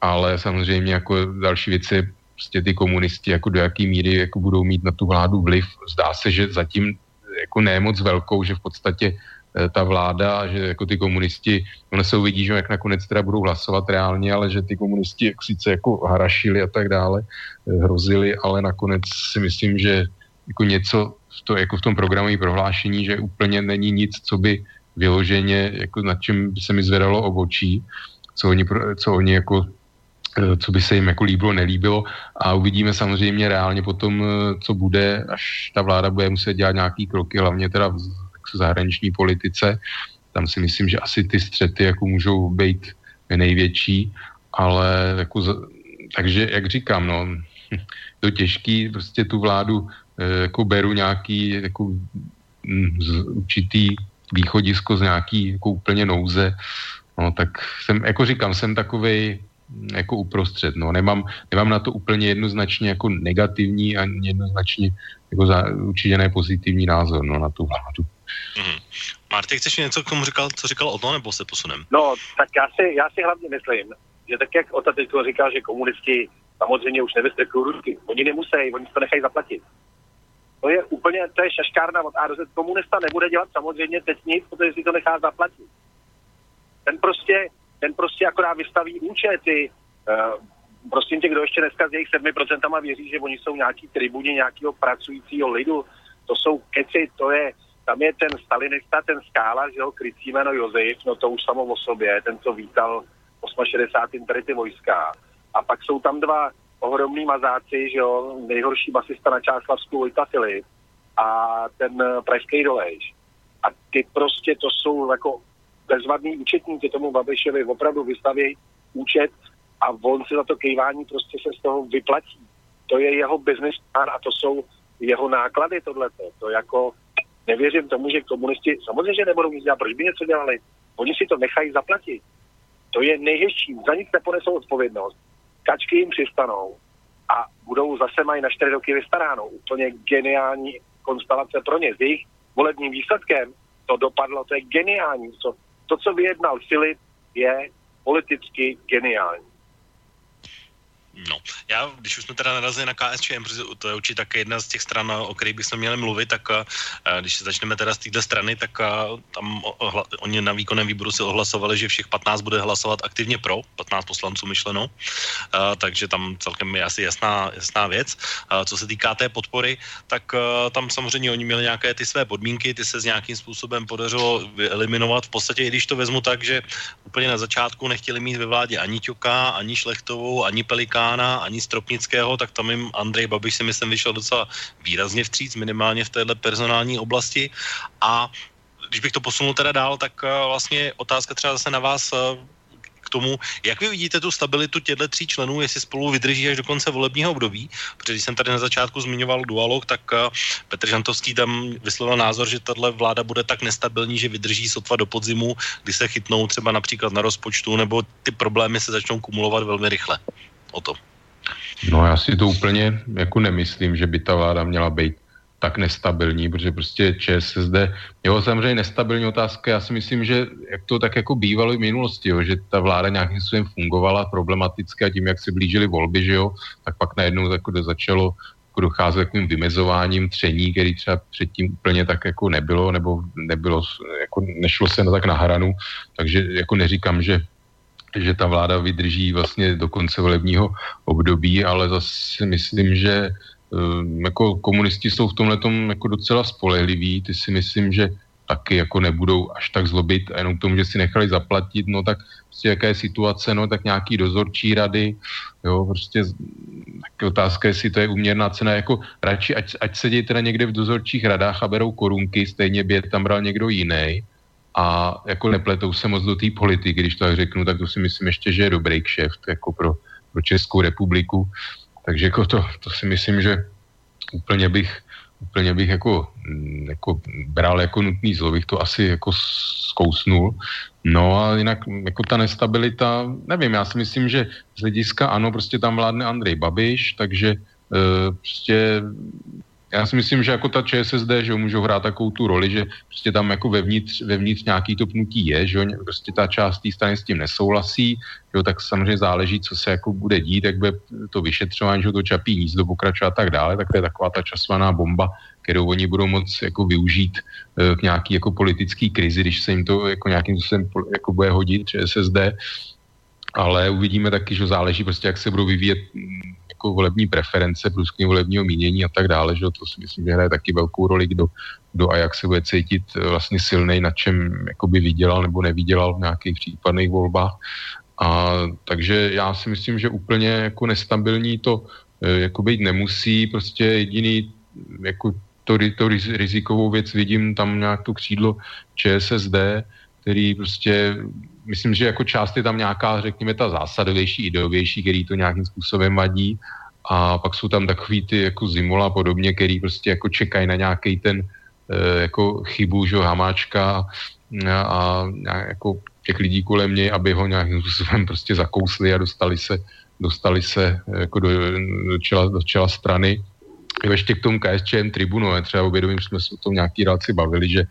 Ale samozřejmě jako další věci prostě ty komunisti jako do jaký míry jako budou mít na tu vládu vliv. Zdá se, že zatím jako ne moc velkou, že v podstatě eh, ta vláda, že jako ty komunisti, ono se uvidí, že jak nakonec teda budou hlasovat reálně, ale že ty komunisti jak sice jako harašili a tak dále, eh, hrozili, ale nakonec si myslím, že jako něco v, to, jako v tom programovém prohlášení, že úplně není nic, co by vyloženě, jako nad čím by se mi zvedalo obočí, co oni, co oni jako eh, co by se jim jako líbilo, nelíbilo a uvidíme samozřejmě reálně potom, eh, co bude, až ta vláda bude muset dělat nějaký kroky, hlavně teda v zahraniční politice. Tam si myslím, že asi ty střety jako můžou být největší, ale jako, takže jak říkám, no, to těžký prostě tu vládu jako beru nějaký jako mm, z, určitý východisko z nějaký jako úplně nouze, no tak jsem, jako říkám, jsem takovej mm, jako uprostřed, no, nemám, nemám na to úplně jednoznačně jako negativní a jednoznačně jako za, určitě ne pozitivní názor, no, na tu vládu. Mm-hmm. Marty, chceš něco k tomu říkal, co říkal o to, nebo se posunem? No, tak já si, já si hlavně myslím, že tak jak Ota teď říkal, že komunisti samozřejmě už nevystrkují ruky. Oni nemusí, oni to nechají zaplatit. To je úplně, to je šaškárna od A do Z. Komunista nebude dělat samozřejmě teď nic, protože si to nechá zaplatit. ten prostě, ten prostě akorát vystaví účety. Uh, prosím tě, kdo ještě dneska s jejich 7% věří, že oni jsou nějaký tribuni nějakého pracujícího lidu, to jsou keci, to je, tam je ten stalinista, ten skála, že jo, krycí jméno Josef, no to už samo o sobě, ten, co vítal 68. tady ty vojska. A pak jsou tam dva ohromný mazáci, že jo, nejhorší basista na Čáslavsku Vojta Filip a ten pražský dolejš. A ty prostě, to jsou jako bezvadný účetníky tomu Babišovi opravdu vystaví účet a on si za to kejvání prostě se z toho vyplatí. To je jeho business plan a to jsou jeho náklady tohleto. To jako nevěřím tomu, že komunisti samozřejmě, nebudou nic dělat, proč by něco dělali? Oni si to nechají zaplatit. To je nejhezčí, za nic neponesou odpovědnost. Kačky jim přistanou a budou zase mají na čtyři roky vystaráno. Úplně geniální konstelace pro ně. S jejich volebním výsledkem to dopadlo, to je geniální. To, co vyjednal Filip, je politicky geniální. No, já, když už jsme teda narazili na KSČM, protože to je určitě také jedna z těch stran, o kterých bychom měli mluvit, tak eh, když začneme teda z této strany, tak eh, tam ohla, oni na výkonném výboru si ohlasovali, že všech 15 bude hlasovat aktivně pro, 15 poslanců myšleno, a, takže tam celkem je asi jasná, jasná věc. A, co se týká té podpory, tak a, tam samozřejmě oni měli nějaké ty své podmínky, ty se s nějakým způsobem podařilo eliminovat. V podstatě, i když to vezmu tak, že úplně na začátku nechtěli mít ve vládě ani Ťoka, ani Šlechtovou, ani Peliká, Hamána, ani Stropnického, tak tam jim Andrej Babiš si myslím vyšel docela výrazně vstříc, minimálně v této personální oblasti. A když bych to posunul teda dál, tak eh, vlastně otázka třeba zase na vás eh, k tomu, jak vy vidíte tu stabilitu těchto tří členů, jestli spolu vydrží až do konce volebního období, protože když jsem tady na začátku zmiňoval dualog, tak eh, Petr Žantovský tam vyslovil názor, že tahle vláda bude tak nestabilní, že vydrží sotva do podzimu, kdy se chytnou třeba například na rozpočtu, nebo ty problémy se začnou kumulovat velmi rychle o to. No já si to úplně jako nemyslím, že by ta vláda měla být tak nestabilní, protože prostě ČSSD, jo, samozřejmě nestabilní otázka, já si myslím, že jak to tak jako bývalo v minulosti, jo, že ta vláda nějakým způsobem fungovala problematicky a tím, jak se blížily volby, že jo, tak pak najednou jako začalo jako docházet takovým vymezováním tření, který třeba předtím úplně tak jako nebylo, nebo nebylo, jako nešlo se na tak na hranu, takže jako neříkám, že že ta vláda vydrží vlastně do konce volebního období, ale zase myslím, že um, jako komunisti jsou v tomhle jako docela spolehliví. Ty si myslím, že taky jako nebudou až tak zlobit a jenom k tomu, že si nechali zaplatit, no tak prostě jaká je situace, no tak nějaký dozorčí rady, jo, prostě tak otázka, jestli to je uměrná cena, jako radši, ať, ať sedí teda někde v dozorčích radách a berou korunky, stejně by je tam bral někdo jiný, a jako nepletou se moc do té politiky, když to tak řeknu, tak to si myslím ještě, že je dobrý kšeft jako pro, pro Českou republiku. Takže jako to, to si myslím, že úplně bych, úplně bych jako, mm, jako bral jako nutný zlo, bych to asi jako zkousnul. No a jinak jako ta nestabilita, nevím, já si myslím, že z hlediska ano, prostě tam vládne Andrej Babiš, takže e, prostě já si myslím, že jako ta ČSSD, že můžou hrát takovou tu roli, že prostě tam jako vevnitř, vevnitř nějaký to pnutí je, že prostě ta část té strany s tím nesouhlasí, jo, tak samozřejmě záleží, co se jako bude dít, jak bude to vyšetřování, že to čapí nízdo pokračovat a tak dále, tak to je taková ta časovaná bomba, kterou oni budou moc jako využít e, k nějaký jako politický krizi, když se jim to jako nějakým způsobem jako bude hodit ČSSD, ale uvidíme taky, že záleží prostě, jak se budou vyvíjet jako volební preference, průzkumy volebního mínění a tak dále, že to si myslím, že hraje taky velkou roli, kdo, kdo a jak se bude cítit eh, vlastně silnej, na čem jakoby vydělal nebo nevydělal v nějakých případných volbách. A, takže já si myslím, že úplně jako nestabilní to e, jako být nemusí, prostě jediný jako to, to rizikovou věc vidím tam nějak to křídlo ČSSD, který prostě myslím, že jako část je tam nějaká, řekněme, ta zásadovější, ideovější, který to nějakým způsobem vadí. A pak jsou tam takový ty jako Zimola a podobně, který prostě jako čekají na nějaký ten e, jako chybu, že Hamáčka a, a jako těch lidí kolem něj, aby ho nějakým způsobem prostě zakousli a dostali se, dostali se jako do, do, čela, do čela strany. Ještě k tomu KSČM tribunu, třeba uvědomím, jsme se o tom nějaký relaci bavili, že,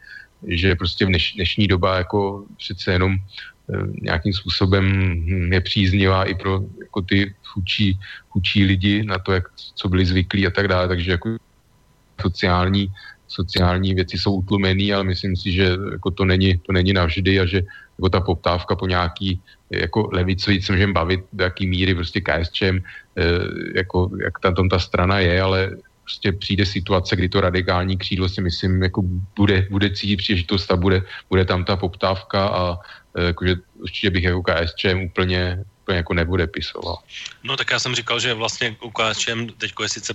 že prostě v dneš, dnešní doba jako přece jenom Eh, nějakým způsobem nepříznivá i pro jako ty chučí, chučí lidi na to, jak, co byli zvyklí a tak dále. Takže jako sociální sociální věci jsou utlumený, ale myslím si, že jako to, není, to není navždy a že jako ta poptávka po nějaký jako levicový se můžeme bavit, do jaký míry prostě KSČM, jako, jak tam ta strana je, ale prostě přijde situace, kdy to radikální křídlo si myslím, jako bude, bude cítit příležitost a bude, bude tam ta poptávka a jakože určitě bych jako KSČM úplně úplně jako nepodepisoval. No tak já jsem říkal, že vlastně u KSČM teď je sice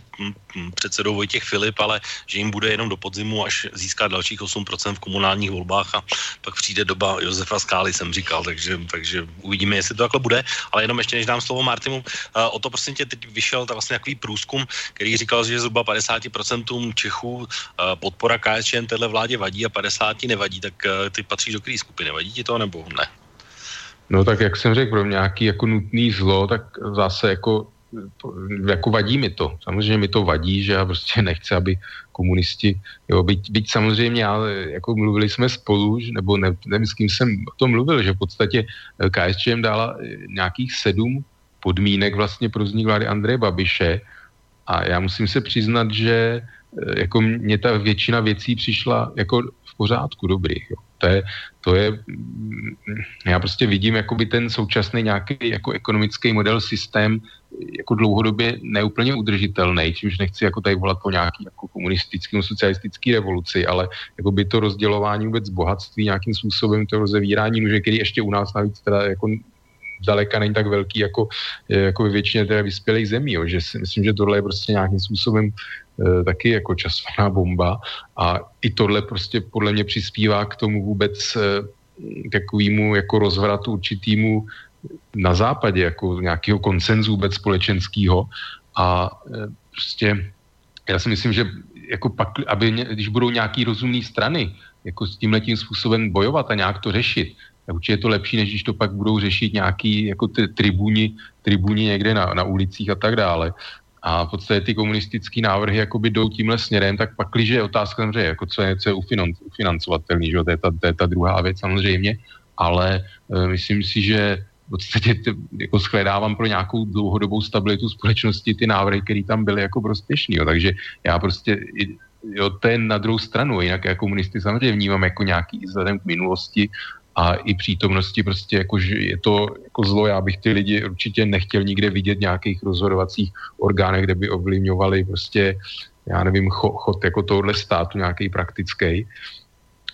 předsedou Vojtěch Filip, ale že jim bude jenom do podzimu, až získá dalších 8% v komunálních volbách a pak přijde doba Josefa Skály, jsem říkal, takže, takže uvidíme, jestli to takhle bude. Ale jenom ještě než dám slovo Martimu, o to prostě tě teď vyšel tak vlastně takový průzkum, který říkal, že zhruba 50% Čechů podpora KSČM téhle vládě vadí a 50 nevadí, tak ty patří do které skupiny? Vadí ti to nebo ne? No tak jak jsem řekl, pro nějaký jako nutný zlo, tak zase jako, jako vadí mi to. Samozřejmě mi to vadí, že já prostě nechci, aby komunisti, jo, byť, byť samozřejmě, ale jako mluvili jsme spolu, nebo ne, nevím, s kým jsem o tom mluvil, že v podstatě KSČM dala nějakých sedm podmínek vlastně pro vznik vlády Andreje Babiše a já musím se přiznat, že jako mě ta většina věcí přišla jako v pořádku dobrý. Jo to je, to je, mm, já prostě vidím jakoby ten současný nějaký jako ekonomický model, systém jako dlouhodobě neúplně udržitelný, čímž nechci jako tady volat po nějaký jako komunistický, socialistický revoluci, ale jako by to rozdělování vůbec bohatství nějakým způsobem, to rozevírání nůže, který ještě u nás navíc teda jako zdaleka není tak velký jako, jako ve většině teda vyspělých zemí, jo, že si myslím, že tohle je prostě nějakým způsobem taky jako časovaná bomba a i tohle prostě podle mě přispívá k tomu vůbec e, takovému jako rozvratu určitýmu na západě, jako nějakého koncenzu vůbec společenského a e, prostě já si myslím, že jako pak, aby, když budou nějaký rozumné strany, jako s tímhle tím způsobem bojovat a nějak to řešit, určitě je to lepší, než když to pak budou řešit nějaký jako ty tribuni, tribuni někde na, na ulicích a tak dále. A v podstatě ty komunistické návrhy jakoby jdou tímhle směrem, tak pak, když je otázka samozřejmě, jako co je, co je ufinancovatelný, že? To, je ta, to je ta druhá věc samozřejmě, ale e, myslím si, že v podstatě t, jako shledávám pro nějakou dlouhodobou stabilitu společnosti ty návrhy, které tam byly jako prospěšný. Jo. Takže já prostě jo, to je na druhou stranu, jinak já komunisty samozřejmě vnímám jako nějaký vzhledem k minulosti a i přítomnosti prostě jako, že je to jako zlo, já bych ty lidi určitě nechtěl nikde vidět nějakých rozhodovacích orgánech, kde by ovlivňovali prostě, já nevím, chod, chod jako tohle státu nějaký praktický,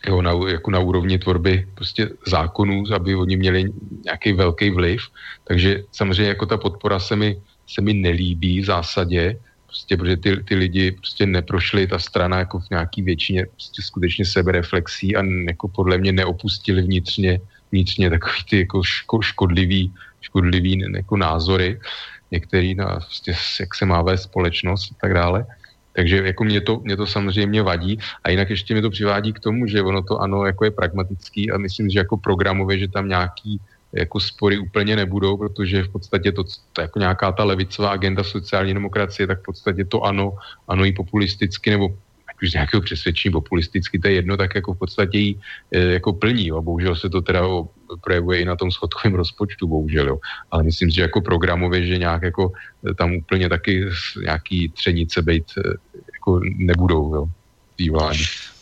jo, na, jako na úrovni tvorby prostě zákonů, aby oni měli nějaký velký vliv. Takže samozřejmě jako ta podpora se mi, se mi nelíbí v zásadě, prostě, protože ty, ty lidi prostě neprošli, ta strana jako v nějaký většině prostě skutečně sebereflexí a jako podle mě neopustili vnitřně, vnitřně takový ty jako ško, škodlivý, škodlivý jako názory, některý na prostě, jak se má vést společnost a tak dále. Takže jako mě to, mě to samozřejmě vadí a jinak ještě mě to přivádí k tomu, že ono to ano, jako je pragmatický a myslím, že jako programově, že tam nějaký jako spory úplně nebudou, protože v podstatě to, to jako nějaká ta levicová agenda sociální demokracie, tak v podstatě to ano, ano i populisticky, nebo už z nějakého přesvědčení populisticky, to je jedno, tak jako v podstatě jí e, jako plní. Jo. Bohužel se to teda projevuje i na tom schodkovém rozpočtu, bohužel. Jo. Ale myslím si, že jako programově, že nějak jako e, tam úplně taky nějaký třenice být e, jako nebudou. Jo.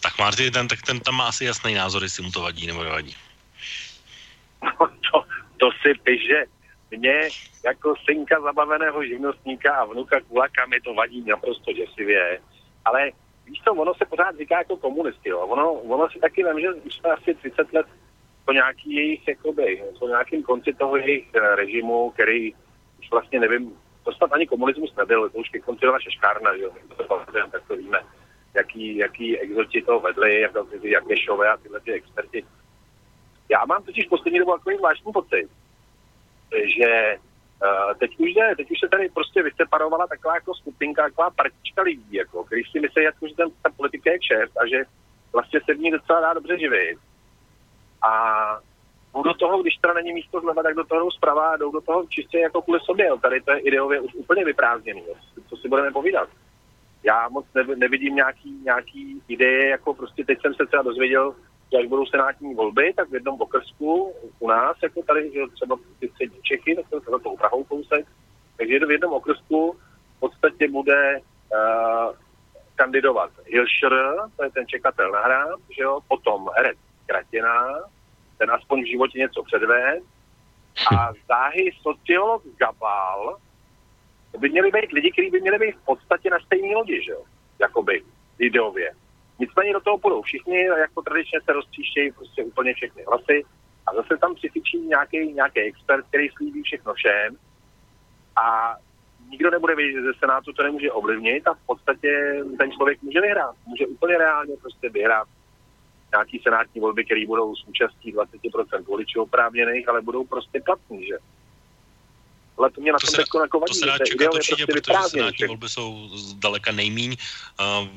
Tak Marty, ten, tak ten tam má asi jasný názor, jestli mu to vadí nebo nevadí. To, to si piše. Mně jako synka zabaveného živnostníka a vnuka kulaka mi to vadí naprosto děsivě. Ale víš co, ono se pořád říká jako komunisti, jo. Ono, ono si taky vím, že už jsme asi 30 let po nějaký jejich, jakoby, po nějakým konci toho jejich eh, režimu, který už vlastně nevím, to snad ani komunismus nebyl, to už ke konci byla šeškárna, že jo, to tak to víme, jaký, jaký exoti to vedli, jak, jak Gešové a tyhle ty experti já mám totiž poslední dobu takový zvláštní pocit, že uh, teď už je, teď už se tady prostě vyseparovala taková jako skupinka, taková partička lidí, jako, který si myslí, jako, že ten, ta politika je kšeft a že vlastně se v ní docela dá dobře živit. A do toho, když teda není místo zleva, tak do toho jdou zprava a jdou do toho čistě jako kvůli sobě. Tady to je ideově už úplně vyprázdněný. Co si budeme povídat? Já moc nevidím nějaký, nějaký ideje, jako prostě teď jsem se třeba dozvěděl, až budou senátní volby, tak v jednom okrsku u nás, jako tady, že třeba ty střední Čechy, tak to za to Prahou kousek, takže v jednom okrsku v podstatě bude uh, kandidovat Hilšer, to je ten čekatel na hrát, že jo, potom herec Kratěná, ten aspoň v životě něco předved, a záhy sociolog Gabal, to by měli být lidi, kteří by měli být v podstatě na stejné lodi, že jo, jakoby ideově. Nicméně do toho půjdou všichni, jako tradičně se roztříštějí prostě úplně všechny hlasy a zase tam přifičí nějaký, nějaký expert, který slíbí všechno všem a nikdo nebude vědět, že ze Senátu to nemůže ovlivnit a v podstatě ten člověk může vyhrát. Může úplně reálně prostě vyhrát nějaký senátní volby, které budou s účastí 20% voličů oprávněných, ale budou prostě platný, že? Ale to mě na to tom se, jako vadí, to se dá čekat určitě, prostě protože senátní volby jsou zdaleka nejmíň uh,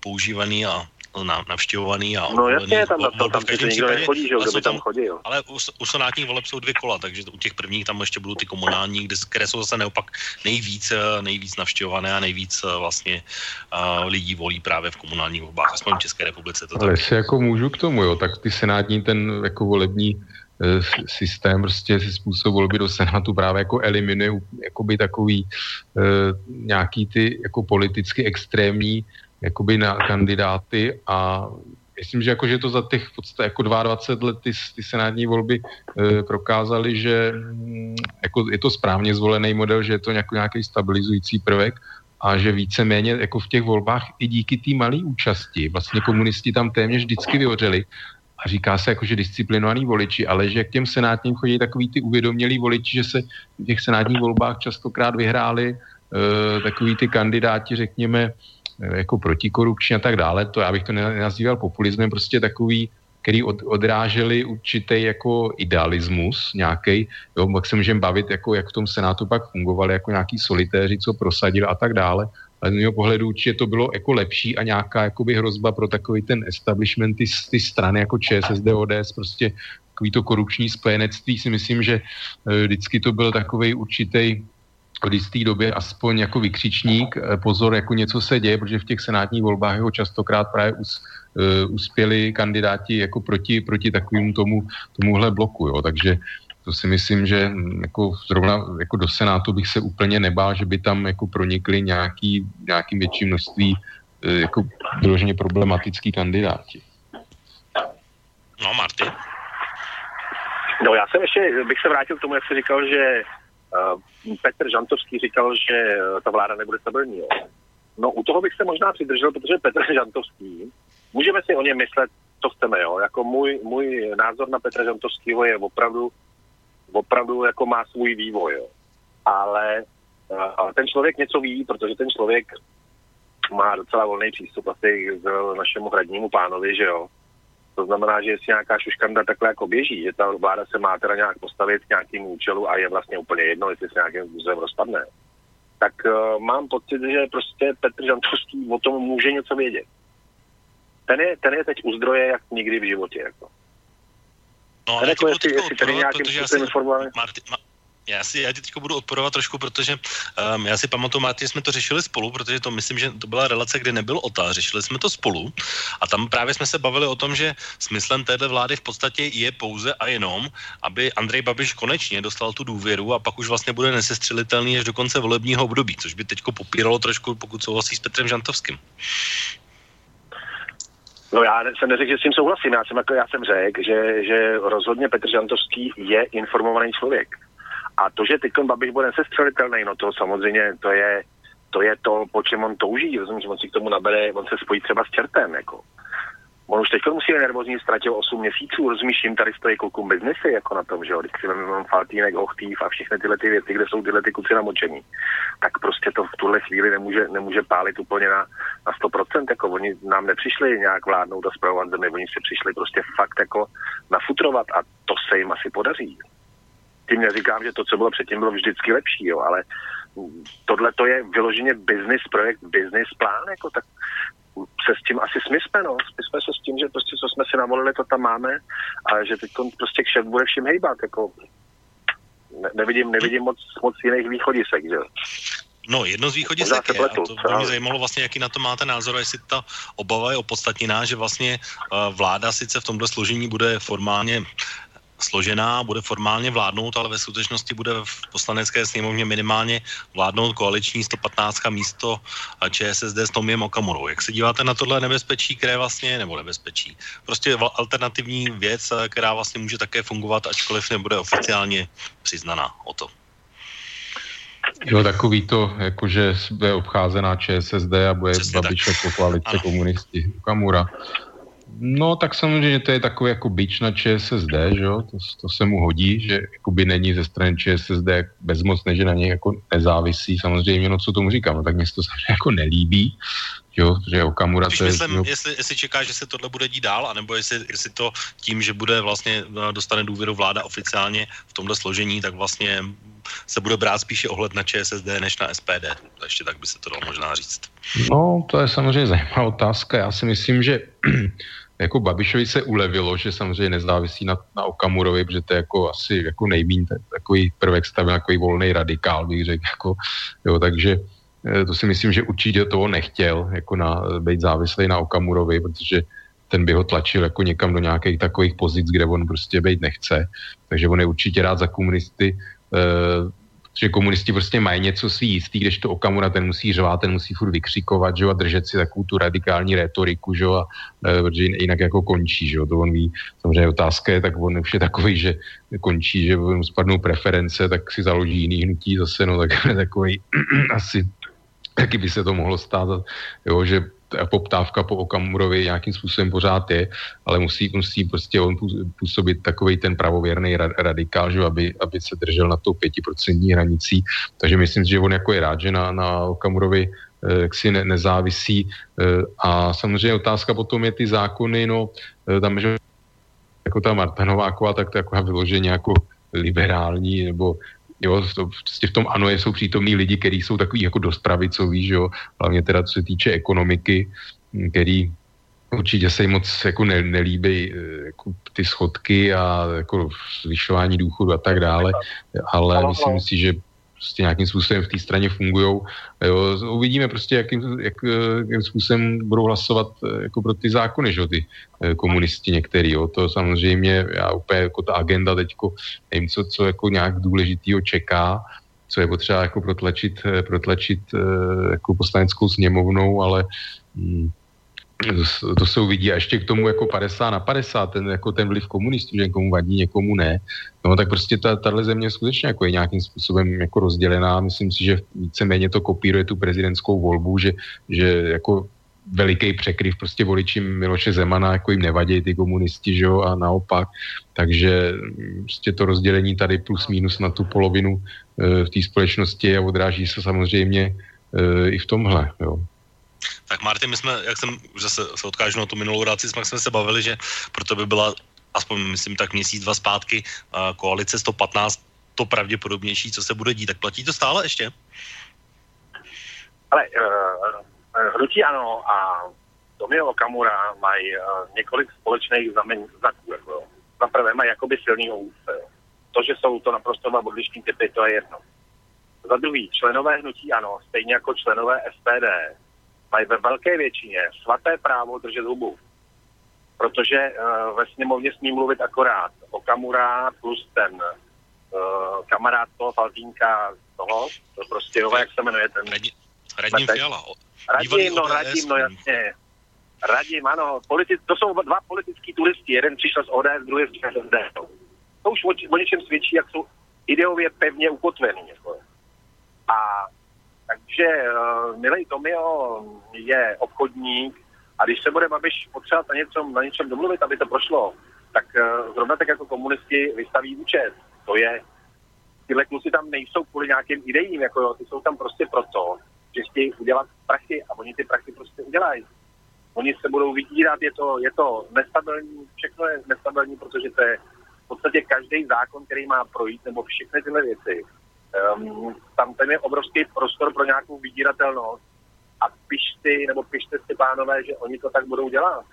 používaný a navštěvovaný a No jasně, tam, tam, tam, tam přece nikdo nechodí, že kdo by tam chodil. Ale u, u senátních voleb jsou dvě kola, takže u těch prvních tam ještě budou ty komunální, kde, které jsou zase neopak nejvíc, eh, nejvíc navštěvované a nejvíc eh, vlastně uh, lidí volí právě v komunálních volbách, aspoň v České republice. To Ale jestli jako můžu k tomu, jo, tak ty senátní ten jako volební systém prostě způsob volby do Senátu právě jako eliminuje jakoby takový uh, nějaký ty jako politicky extrémní jakoby na kandidáty a myslím, že, jako, že to za těch podstatě jako 22 let ty, ty senátní volby e, prokázali, že mm, jako je to správně zvolený model, že je to nějaký, nějaký stabilizující prvek a že víceméně jako v těch volbách i díky té malé účasti vlastně komunisti tam téměř vždycky vyhořeli a říká se jako, že disciplinovaný voliči, ale že k těm senátním chodí takový ty uvědomělí voliči, že se v těch senátních volbách častokrát vyhráli e, takový ty kandidáti, řekněme, jako protikorupční a tak dále, to já bych to nenazýval populismem, prostě takový, který od, odráželi určitý jako idealismus nějaký, jo, pak se můžeme bavit, jako jak v tom Senátu pak fungovali jako nějaký solitéři, co prosadili a tak dále, ale z mého pohledu určitě to bylo jako lepší a nějaká jakoby hrozba pro takový ten establishment, ty, ty strany jako ČSSD, ODS, prostě takový to korupční spojenectví si myslím, že e, vždycky to byl takový určitý v jisté době aspoň jako vykřičník, eh, pozor, jako něco se děje, protože v těch senátních volbách ho častokrát právě us, uh, uspěli kandidáti jako proti, proti takovému tomu, tomuhle bloku, jo. takže to si myslím, že hm, jako zrovna jako do Senátu bych se úplně nebál, že by tam jako pronikli nějaký, nějaký větší množství uh, jako vyloženě problematický kandidáti. No, Marty. No já jsem ještě, bych se vrátil k tomu, jak jsi říkal, že Uh, Petr Žantovský říkal, že eh, ta vláda nebude stabilní. Jo. No u toho bych se možná přidržel, protože Petr Žantovský, můžeme si o něm myslet, co chceme, jo. Jako můj, můj názor na Petra Žantovského je opravdu, opravdu jako má svůj vývoj, jo. Ale uh, ten člověk něco ví, protože ten člověk má docela volný přístup asi k našemu hradnímu pánovi, že jo. To znamená, že jestli nějaká šuškanda takhle jako běží, že ta vláda se má teda nějak postavit k nějakému účelu a je vlastně úplně jedno, jestli se nějakým způsobem rozpadne, tak uh, mám pocit, že prostě Petr Žantovský o tom může něco vědět. Ten je, ten je teď u zdroje jak nikdy v životě. Jako. No, ale jako jestli, jestli tady nějakým způsobem informovaný... Martin, Ma- já si já teď budu odporovat trošku, protože um, já si pamatuju, Marty, že jsme to řešili spolu, protože to myslím, že to byla relace, kde nebyl otá, řešili jsme to spolu a tam právě jsme se bavili o tom, že smyslem téhle vlády v podstatě je pouze a jenom, aby Andrej Babiš konečně dostal tu důvěru a pak už vlastně bude nesestřelitelný až do konce volebního období, což by teď popíralo trošku, pokud souhlasí s Petrem Žantovským. No já jsem neřekl, že s tím souhlasím, já jsem, jako, já jsem řekl, že, že rozhodně Petr Žantovský je informovaný člověk. A to, že teď Babiš bude nesestřelitelný, no to samozřejmě, to je, to je to, po čem on touží, rozumíš, on si k tomu nabere, on se spojí třeba s čertem, jako. On už teď musí být nervózní, ztratil 8 měsíců, rozumíš, jim tady stojí klukum biznesy, jako na tom, že jo, když si mám Faltínek, Hochtýv a všechny tyhle ty věci, kde jsou tyhle ty kluci namočení, tak prostě to v tuhle chvíli nemůže, nemůže pálit úplně na, na 100%, jako oni nám nepřišli nějak vládnout a zpravovat zemi, oni si přišli prostě fakt jako nafutrovat a to se jim asi podaří. Tím neříkám, že to, co bylo předtím, bylo vždycky lepší, jo, ale tohle to je vyloženě business projekt, business plán, jako tak se s tím asi smysme, no. Smysme se s tím, že prostě, co jsme si navolili, to tam máme a že teď prostě kšet bude vším hejbat, jako. Ne, nevidím, nevidím moc, moc jiných východisek, že No, jedno z východisek je, pletu, a to by mě zajímalo vlastně, jaký na to máte názor, jestli ta obava je opodstatněná, že vlastně uh, vláda sice v tomhle složení bude formálně složená, bude formálně vládnout, ale ve skutečnosti bude v poslanecké sněmovně minimálně vládnout koaliční 115 místo ČSSD s Tomiem Okamurou. Jak se díváte na tohle nebezpečí, které vlastně, nebo nebezpečí, prostě alternativní věc, která vlastně může také fungovat, ačkoliv nebude oficiálně přiznaná o to? Jo, takový to, jakože bude obcházená ČSSD a bude Babiš jako koalice komunisti. Kamura. No, tak samozřejmě to je takový jako bič na ČSSD, že jo? To, to se mu hodí, že jakoby není ze strany ČSSD bezmocné, že na něj jako nezávisí. Samozřejmě, no co tomu říkám, no, tak mě to samozřejmě jako nelíbí, jo, že Okamura to je... Myslím, jo... jestli, jestli čeká, že se tohle bude dít dál, anebo jestli, jestli to tím, že bude vlastně no, dostane důvěru vláda oficiálně v tomhle složení, tak vlastně se bude brát spíše ohled na ČSSD než na SPD. Ještě tak by se to dalo možná říct. No, to je samozřejmě zajímavá otázka. Já si myslím, že jako Babišovi se ulevilo, že samozřejmě nezávisí na, na Okamurovi, protože to je jako asi jako nejmín takový prvek stavil, takový volný radikál, bych řekl. Jako, jo, takže eh, to si myslím, že určitě toho nechtěl, jako na, být závislý na Okamurovi, protože ten by ho tlačil jako někam do nějakých takových pozic, kde on prostě být nechce. Takže on je určitě rád za komunisty. Že komunisti prostě mají něco svý jistý, když to Okamura ten musí řvát, ten musí furt vykřikovat, že a držet si takovou tu radikální retoriku, že a e, protože jinak jako končí, že to on ví, samozřejmě otázka je, tak on už je takový, že končí, že mu spadnou preference, tak si založí jiný hnutí zase, no tak takový asi taky by se to mohlo stát, jo, že poptávka po Okamurovi nějakým způsobem pořád je, ale musí, musí prostě on působit takový ten pravověrný radikál, že aby, aby se držel na tou pětiprocentní hranicí. Takže myslím že on jako je rád, že na, na Okamurovi eh, jaksi ne, nezávisí. Eh, a samozřejmě otázka potom je ty zákony, no eh, tam, že jako ta Marta Nováková, tak to jako vyloženě jako liberální nebo Jo, to, prostě v tom ano jsou přítomní lidi, kteří jsou takový jako dost pravicoví, že jo, hlavně teda co se týče ekonomiky, který určitě se jim moc jako ne, nelíbí eh, jako ty schodky a jako zvyšování důchodu a tak dále, ale myslím si, že prostě nějakým způsobem v té straně fungují. Uvidíme prostě, jakým, jak, jakým způsobem budou hlasovat eh, jako pro ty zákony, že, ty eh, komunisti některý. Jo. To samozřejmě, já úplně jako ta agenda teďko, nevím, co, co jako nějak důležitýho čeká, co je potřeba jako protlačit, eh, protlačit jako poslaneckou sněmovnou, ale hm, to, se uvidí. A ještě k tomu jako 50 na 50, ten, jako ten vliv komunistů, že někomu vadí, někomu ne. No tak prostě ta, tahle země skutečně jako je nějakým způsobem jako rozdělená. Myslím si, že víceméně to kopíruje tu prezidentskou volbu, že, že jako veliký překryv prostě voličím Miloše Zemana, jako jim nevadí ty komunisti, že jo, a naopak. Takže prostě to rozdělení tady plus minus na tu polovinu e, v té společnosti a odráží se samozřejmě e, i v tomhle, jo. Tak Martin, my jsme, jak jsem, zase se odkážu na tu minulou relaci, jsme, jsme se bavili, že proto by byla aspoň myslím tak měsíc, dva zpátky koalice 115 to pravděpodobnější, co se bude dít. Tak platí to stále ještě? Ale uh, hnutí ano a Tomio Okamura mají uh, několik společných znaků. Jako, za prvé mají jakoby silný úce. To, že jsou to naprosto dva odlišní typy, to je jedno. Za druhý, členové hnutí ano, stejně jako členové SPD, mají ve velké většině svaté právo držet hubu. Protože uh, ve sněmovně smí mluvit akorát o Kamura plus ten uh, kamarád toho Faltínka toho, to prostě jo, jak se jmenuje ten... Radim, Radim Fiala. Radim, no, Radim, no jasně. Radim, ano. Politi- to jsou dva politický turisti. Jeden přišel z ODS, druhý z ČSSD. To už o, o něčem svědčí, jak jsou ideově pevně ukotvený. Jako. A takže uh, milej Tomio je obchodník a když se bude Babiš potřebovat na něčem, na něčem domluvit, aby to prošlo, tak uh, zrovna tak jako komunisti vystaví účet. To je, tyhle kluci tam nejsou kvůli nějakým idejím, jako jo, ty jsou tam prostě proto, že chtějí udělat prachy a oni ty prachy prostě udělají. Oni se budou vydírat, je to, je to nestabilní, všechno je nestabilní, protože to je v podstatě každý zákon, který má projít, nebo všechny tyhle věci, Um, tam ten je obrovský prostor pro nějakou vydíratelnost a pište, nebo pište si pánové, že oni to tak budou dělat.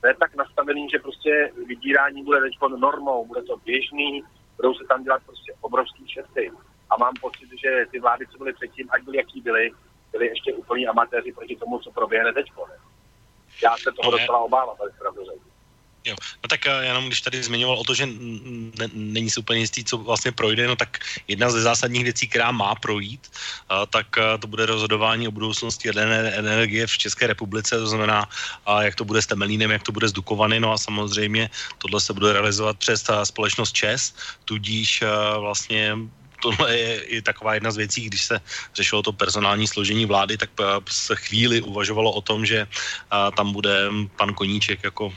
To je tak nastavený, že prostě vydírání bude teď normou, bude to běžný, budou se tam dělat prostě obrovský šesty. A mám pocit, že ty vlády, co byly předtím, ať byly jaký byly, byly ještě úplní amatéři proti tomu, co proběhne teď. Já se toho docela obávám, ale pravdu. Jo, no tak eh, jenom když tady zmiňoval o to, že ne, není si úplně jistý, co vlastně projde, no tak jedna ze zásadních věcí, která má projít, a, tak a, eh, to bude rozhodování o budoucnosti jaderné energie v České republice, to znamená, a jak to bude s Temelínem, jak to bude s Dukovany, no a samozřejmě tohle se bude realizovat přes ta společnost ČES, tudíž a, vlastně tohle je i taková jedna z věcí, když se řešilo to personální složení vlády, tak se chvíli uvažovalo o tom, že tam bude pan Koníček jako,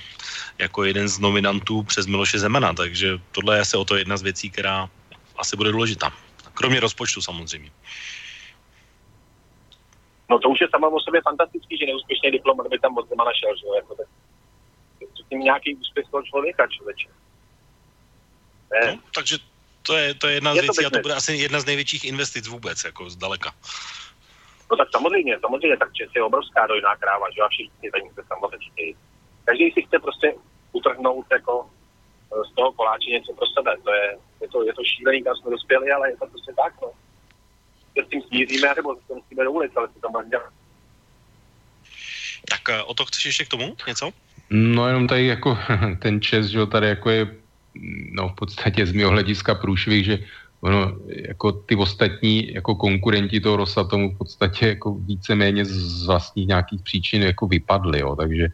jako jeden z nominantů přes Miloše Zemana, takže tohle je asi o to jedna z věcí, která asi bude důležitá. Kromě rozpočtu samozřejmě. No to už je samo o sobě fantastický, že neúspěšný diplomat by tam od Zemana šel, že jo, jako tak. Tím nějaký úspěch toho člověka, člověče. No, takže to je, to je jedna z je věcí a to bude asi jedna z největších investic vůbec, jako zdaleka. No tak samozřejmě, samozřejmě, tak Čes je obrovská dojná kráva, že a všichni za ní se samozřejmě. Každý si chce prostě utrhnout jako eh, z toho koláče něco pro sebe. To je, je, to, je to šílený, kam jsme dospěli, ale je to prostě tak, no. Se s tím smíříme, nebo se musíme do ulic, ale si to má dělat. Tak eh, o to chceš ještě k tomu něco? No jenom tady jako ten čes, že tady jako je no v podstatě z mého hlediska průšvih, že ono, jako ty ostatní jako konkurenti toho Rosatomu v podstatě jako víceméně z vlastních nějakých příčin jako vypadly, jo, takže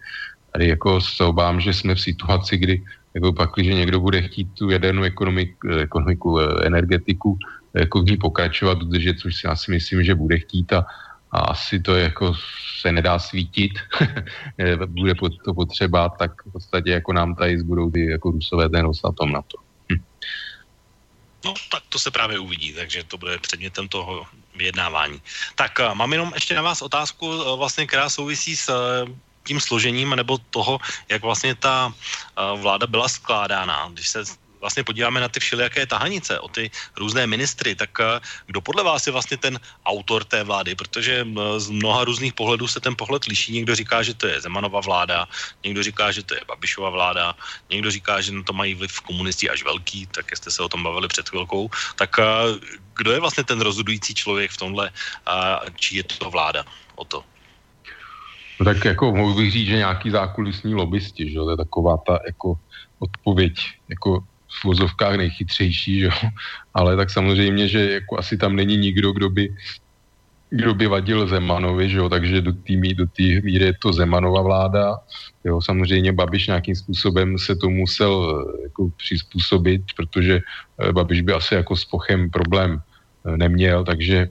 tady jako se obávám, že jsme v situaci, kdy jako pak, když někdo bude chtít tu jadernou ekonomiku, ekonomiku energetiku jako v ní pokračovat, udržet, což si asi myslím, že bude chtít a, a asi to jako se nedá svítit, bude to potřeba, tak v podstatě jako nám tady zbudou ty jako rusové ten Rosatom na to. Hm. No, tak to se právě uvidí, takže to bude předmětem toho vyjednávání. Tak eh, mám jenom ještě na vás otázku, eh, vlastně, která souvisí s eh, tím složením nebo toho, jak vlastně ta vláda byla skládána. Když se vlastně podíváme na ty všelijaké tahanice, o ty různé ministry, tak eh, kdo podle vás je vlastně ten autor té vlády? Protože z mnoha různých pohledů se ten pohled liší. Někdo říká, že to je Zemanova vláda, někdo říká, že to je Babišova vláda, někdo říká, že na to mají vliv komunisti až velký, tak jste se o tom bavili před chvilkou. Tak eh, kdo je vlastně ten rozhodující člověk v tomhle, či je to vláda o to? No tak jako mohu bych říct, že nějaký zákulisní lobbysti, že to je taková ta jako odpověď, jako v vozovkách nejchytřejší, že? ale tak samozřejmě, že jako asi tam není nikdo, kdo by, kdo by vadil Zemanovi, že jo? takže do té do míry je to Zemanova vláda. Jo? Samozřejmě Babiš nějakým způsobem se to musel eh, jako přizpůsobit, protože eh, Babiš by asi jako s Pochem problém eh, neměl, takže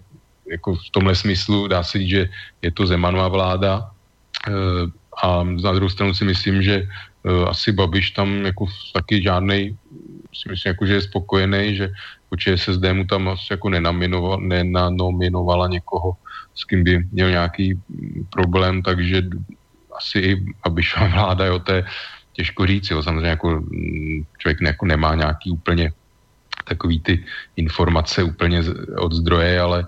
jako v tomhle smyslu dá se říct, že je to Zemanova vláda. A na druhou stranu si myslím, že asi Babiš tam jako taky žádnej si myslím, jako, že je spokojený, že ČSSD mu tam asi jako nenanominovala někoho, s kým by měl nějaký problém, takže asi i Abišova vláda, jo, to je těžko říct, jo, samozřejmě jako mm, člověk ne, jako nemá nějaký úplně takový ty informace úplně od zdroje, ale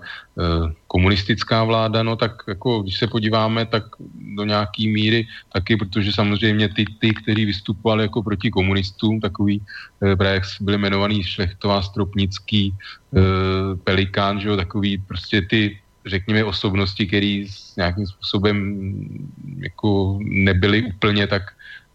komunistická vláda, no tak jako když se podíváme, tak do nějaký míry taky, protože samozřejmě ty, ty kteří vystupovali jako proti komunistům, takový e, právě byli jmenovaný Šlechtová, Stropnický, e, Pelikán, že jo, takový prostě ty řekněme osobnosti, které nějakým způsobem jako nebyly úplně tak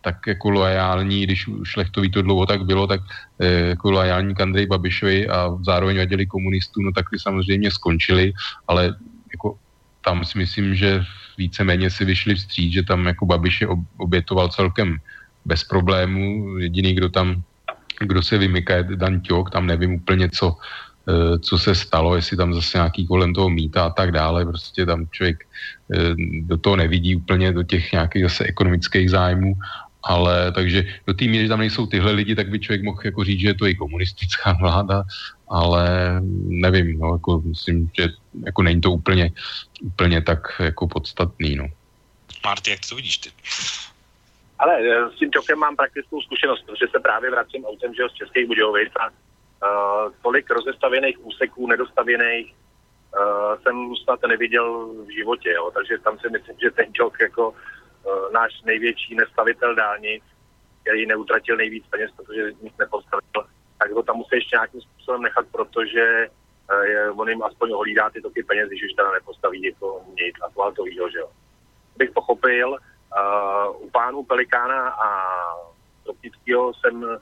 tak jako loajální, když Šlechtový to dlouho tak bylo, tak eh, jako loajální k Andrej Babišovi a zároveň vadili komunistů, no tak ty samozřejmě skončili, ale jako tam si myslím, že víceméně si vyšli vstříc, že tam jako Babiš je obětoval celkem bez problémů. Jediný, kdo tam, kdo se vymyká, je Dan Ťok, tam nevím úplně, co, eh, co se stalo, jestli tam zase nějaký kolem toho mýta a tak dále, prostě tam člověk eh, do toho nevidí úplně, do těch nějakých zase ekonomických zájmů ale takže do té míry, že tam nejsou tyhle lidi, tak by člověk mohl jako říct, že je to i komunistická vláda, ale nevím, no, jako myslím, že jako není to úplně, úplně tak jako podstatný, no. Marty, jak to vidíš ty? Ale eh, s tím čokem mám praktickou zkušenost, protože se právě vracím autem že z Českých Budějovic a uh, tolik rozestavěných úseků, nedostavěných, uh, jsem snad neviděl v životě, jo. takže tam si myslím, že ten čok jako Eh, náš největší nestavitel dálnic, který neutratil nejvíc peněz, protože nic nepostavil, tak ho tam musí ještě nějakým způsobem nechat, protože eh, je, on jim aspoň hlídá ty toky peněz, když už teda nepostaví jako nic asfaltového, že jo. Bych pochopil, uh, u pánů Pelikána a Stropnického jsem,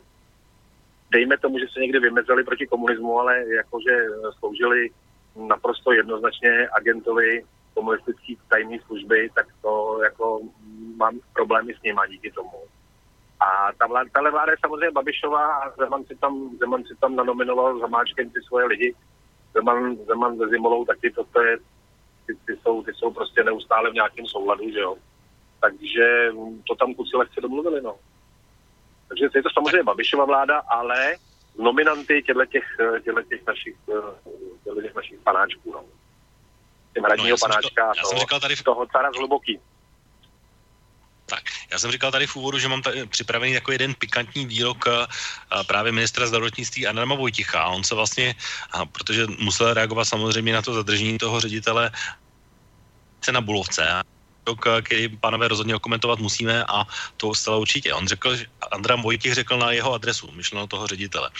dejme tomu, že se někdy vymezili proti komunismu, ale jakože sloužili naprosto jednoznačně agentovi komunistické tajné služby, tak to jako mám problémy s nima díky tomu. A ta vláda, tahle vláda je samozřejmě Babišová a Zeman si tam, Zeman si tam nanominoval Zamáčkem ty svoje lidi. Zeman, Zeman ze Zimolou taky to, to je, ty, ty, jsou, ty jsou prostě neustále v nějakém souladu, že jo. Takže to tam kuci lehce domluvili, no. Takže je to samozřejmě Babišova vláda, ale nominanty těchto těch, těch našich, těch našich panáčků, no. Tím no, panáčka říkal, toho, tady v... toho cara z hluboký. Tak, já jsem říkal tady v úvodu, že mám tady připravený jako jeden pikantní výrok a, a právě ministra zdravotnictví Adama Vojticha. On se vlastně, a protože musel reagovat samozřejmě na to zadržení toho ředitele na Bulovce který pánové rozhodně komentovat musíme a to zcela určitě. On řekl, že Andram Vojtěch řekl na jeho adresu, myšleno toho ředitele.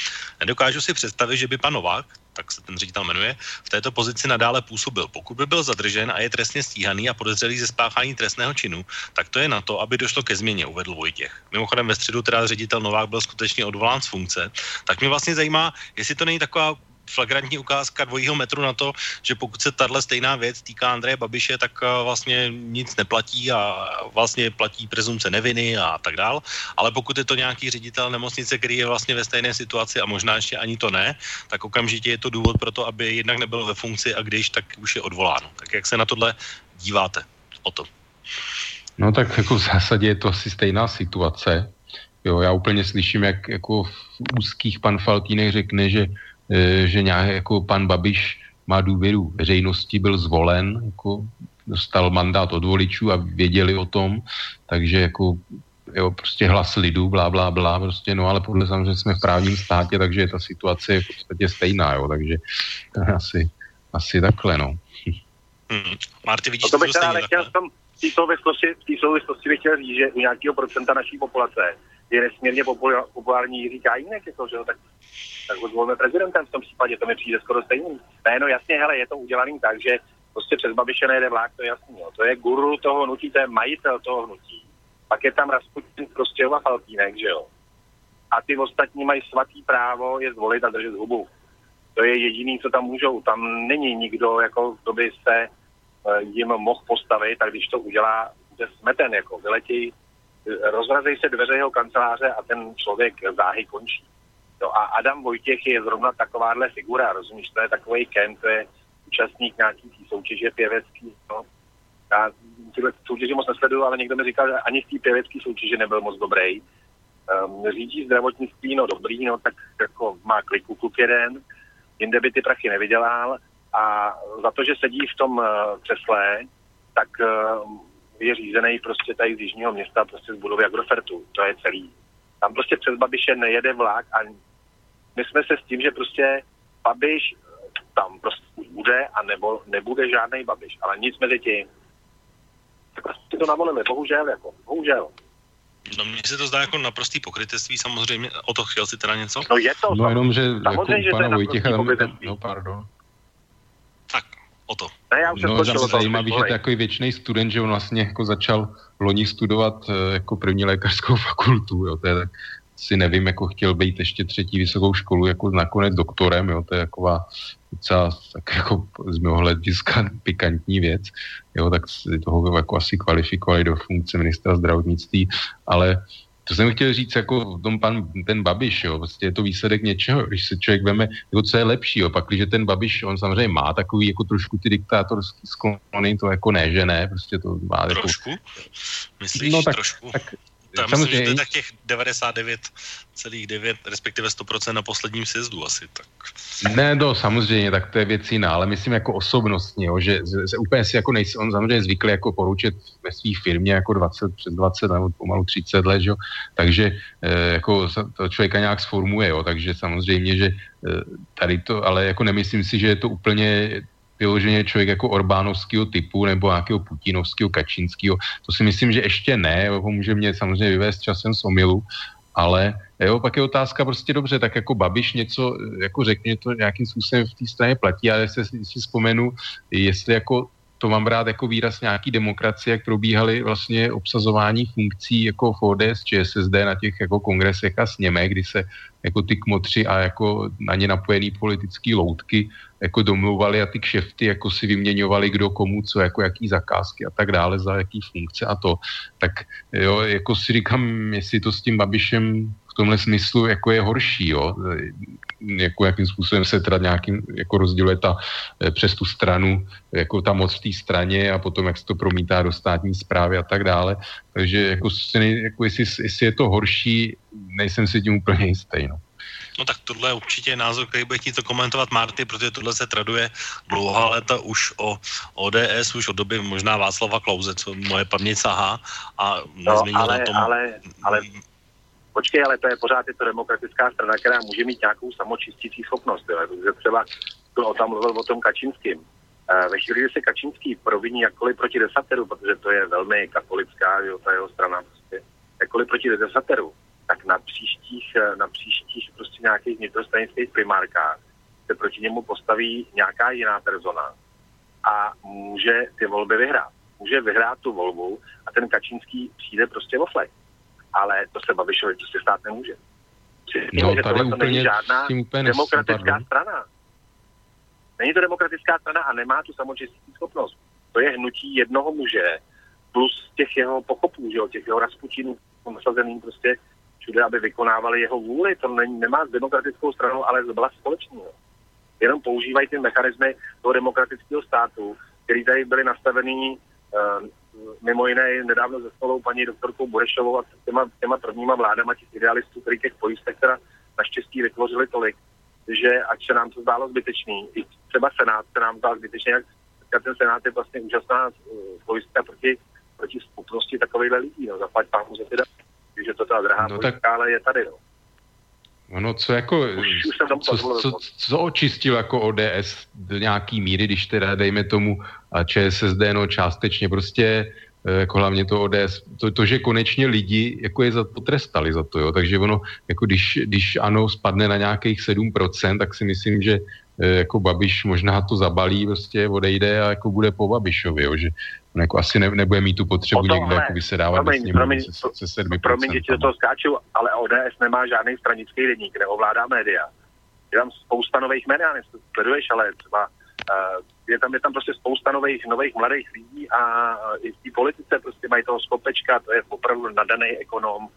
Nedokážu si představit, že by pan Novák, tak se ten ředitel jmenuje, v této pozici nadále působil. Pokud by byl zadržen a je trestně stíhaný a podezřelý ze spáchání trestného činu, tak to je na to, aby došlo ke změně, uvedl Vojtěch. Mimochodem ve středu teda ředitel Novák byl skutečně odvolán z funkce. Tak mě vlastně zajímá, jestli to není taková flagrantní ukázka dvojího metru na to, že pokud se tahle stejná věc týká Andreje Babiše, tak eh, vlastně nic neplatí a vlastně platí prezumce neviny a tak dál. Ale pokud je to nějaký ředitel nemocnice, který je vlastně ve stejné situaci a možná ještě ani to ne, tak okamžitě je to důvod pro to, aby jednak nebyl ve funkci a když, tak už je odvoláno. Tak jak se na tohle díváte o to? No tak jako v zásadě je to asi stejná situace. Jo, já úplně slyším, jak jako v úzkých pan Faltínek řekne, že že nějak jako pan Babiš má důvěru veřejnosti, byl zvolen, jako dostal mandát od voličů a věděli o tom, takže jako jo, prostě hlas lidu, blá, blá, blá, prostě, no ale podle samozřejmě jsme v právním státě, takže ta situace je v podstatě stejná, jo, takže asi, asi takhle, no. Hmm. Marty, vidíš, no to bych teda nechtěl v tom, v té souvislosti, v té souvislosti bych chtěl říct, že u nějakého procenta naší populace je nesmírně populární Jiří Kájínek, jako, že tak tak ho zvolíme prezidentem v tom případě, to mi přijde skoro stejný. Ne, no jasně, hele, je to udělaný tak, že prostě přes Babiše nejde vlák, to je jasný, jo. to je guru toho hnutí, to je majitel toho hnutí. Pak je tam Rasputin, prostě a Faltínek, že jo. A ty ostatní mají svatý právo je zvolit a držet hubu. To je jediný, co tam můžou. Tam není nikdo, jako kdo by se eh, jim mohl postavit a když to udělá, bude smeten, jako vyletí, rozrazej se dveře jeho kanceláře a ten člověk záhy končí. No a Adam Vojtěch je zrovna takováhle figura, rozumíš, to je takový Ken, to je účastník nějaký soutěže pěvecký, no. Já tyhle soutěže moc nesleduju, ale někdo mi říkal, že ani v té pěvecké soutěži nebyl moc dobrý. Um, řídí zdravotnictví, no dobrý, no tak jako má kliku kluk jeden, jinde by ty prachy nevydělal a za to, že sedí v tom uh, křesle, tak uh, je řízený prostě tady z jižního města, prostě z budovy Agrofertu, to je celý. Tam prostě přes Babiše nejede vlak a my jsme se s tím, že prostě Babiš tam prostě bude a nebo nebude žádný Babiš, ale nic mezi tím. Tak si to navolili, bohužel, jako, bohužel. No mně se to zdá jako naprostý pokrytectví, samozřejmě. O to chtěl si teda něco? No je to. No jenom, že jako že pana Vojtěcha, no pardon. Tak, o to. Ne, já už no, zase zajímavý, že to je takový věčný student, že on vlastně jako začal loni studovat eh, jako první lékařskou fakultu, jo, to je tak, si nevím, jako chtěl být ještě třetí vysokou školu, jako nakonec doktorem, jo, to je taková docela tak jako z mého hlediska pikantní věc, jo, tak toho jako asi kvalifikovali do funkce ministra zdravotnictví, ale to jsem chtěl říct, jako tom pan, ten Babiš, jo, vlastně je to výsledek něčeho, když se člověk veme, jako co je lepší, jo, pak, když ten Babiš, on samozřejmě má takový jako trošku ty diktátorský sklony, to jako ne, že ne, prostě to má jako... Trošku? Myslíš no, tak, trošku? Tak, tam samozřejmě. myslím, že to je tak těch 99,9, respektive 100% na posledním sjezdu asi. Tak. Ne, no samozřejmě, tak to je věc jiná, ale myslím jako osobnostně, jo, že, že úplně si jako nejsi, on samozřejmě zvyklý jako poručit ve své firmě jako 20, přes 20 nebo pomalu 30 let, jo, takže e, jako to člověka nějak sformuje, jo, takže samozřejmě, že e, tady to, ale jako nemyslím si, že je to úplně vyloženě člověk jako Orbánovského typu nebo nějakého Putinovského, Kačínského. To si myslím, že ještě ne, ho může mě samozřejmě vyvést časem z omilu, ale jo, pak je otázka prostě dobře, tak jako Babiš něco, jako řekně to nějakým způsobem v té straně platí, ale jestli si vzpomenu, jestli jako to mám brát jako výraz nějaký demokracie, jak probíhaly vlastně obsazování funkcí jako v ODS, ČSSD na těch jako kongresech a sněme, kdy se jako ty kmotři a jako na ně napojený politický loutky jako domluvali a ty kšefty jako si vyměňovali kdo komu co, jako jaký zakázky a tak dále, za jaký funkce a to. Tak jo, jako si říkám, jestli to s tím Babišem v tomhle smyslu jako je horší, jo jako jakým způsobem se teda nějakým jako rozděluje ta eh, přes tu stranu, jako ta moc v té straně a potom jak se to promítá do státní zprávy a tak dále. Takže jako, jako jestli, jestli je to horší, nejsem si tím úplně jistý. No. No tak tohle je určitě názor, který bude chtít to komentovat Marty, protože tohle se traduje dlouhá léta už o ODS, už od doby možná Václava Klauze, co moje paměť sahá a no, ale, tom... ale, ale Počkej, ale to je pořád je to demokratická strana, která může mít nějakou samočistící schopnost. Jo. Protože třeba to tam mluvil o tom Kačínským. Eh, ve chvíli, kdy se Kačínský proviní jakkoliv proti desateru, protože to je velmi katolická, jo, ta jeho strana, prostě, jakkoliv proti desateru, tak na příštích, eh, na příštích prostě nějakých vnitrostranických primárkách se proti němu postaví nějaká jiná persona a může ty volby vyhrát. Může vyhrát tu volbu a ten Kačínský přijde prostě o flek ale to se Babišovi prostě stát nemůže. Přijde, no, že tady úplně, není žádná úplně demokratická nesím, strana. Není to demokratická strana a nemá tu samočistící schopnost. To je hnutí jednoho muže plus těch jeho pochopů, že jo, těch jeho rasputinů nasazeným prostě všude, aby vykonávali jeho vůli. To není, nemá s demokratickou stranou, ale byla společný. Jo. Jenom používají ty mechanismy toho demokratického státu, který tady byly nastavený uh, mimo jiné nedávno se spolou paní doktorkou Burešovou a těma, těma prvníma vládama těch idealistů, který těch pojistek teda naštěstí vytvořili tolik, že ať se nám to zdálo zbytečný, i třeba Senát se nám zdál zbytečný, jak ten Senát je vlastně úžasná uh, pojistka proti, proti skupnosti takovýchhle lidí, no, zaplať pámu za teda, že to ta drahá no, pojistka, tak... ale je tady, no. Ono, co jako, už, už co, co, co očistil jako ODS do nějaký míry, když teda dejme tomu a ČSSD, no částečně prostě eh, jako hlavně to ODS, to, to, že konečně lidi jako je za, potrestali za to, jo, takže ono, jako když, když ano, spadne na nějakých 7%, tak si myslím, že eh, jako Babiš možná to zabalí, prostě odejde a jako bude po Babišovi, jo, že on jako asi ne, nebude mít tu potřebu tom, někde jako vysedávat promiň, promiň, se, se 7%. Promiň, že do toho skáču, ale ODS nemá žádný stranický denník, neovládá média. Je tam spousta nových jmen, já sleduješ, ale třeba uh, je tam, je tam prostě spousta nových, nových mladých lidí a i v té politice prostě mají toho skopečka, to je opravdu nadaný ekonom.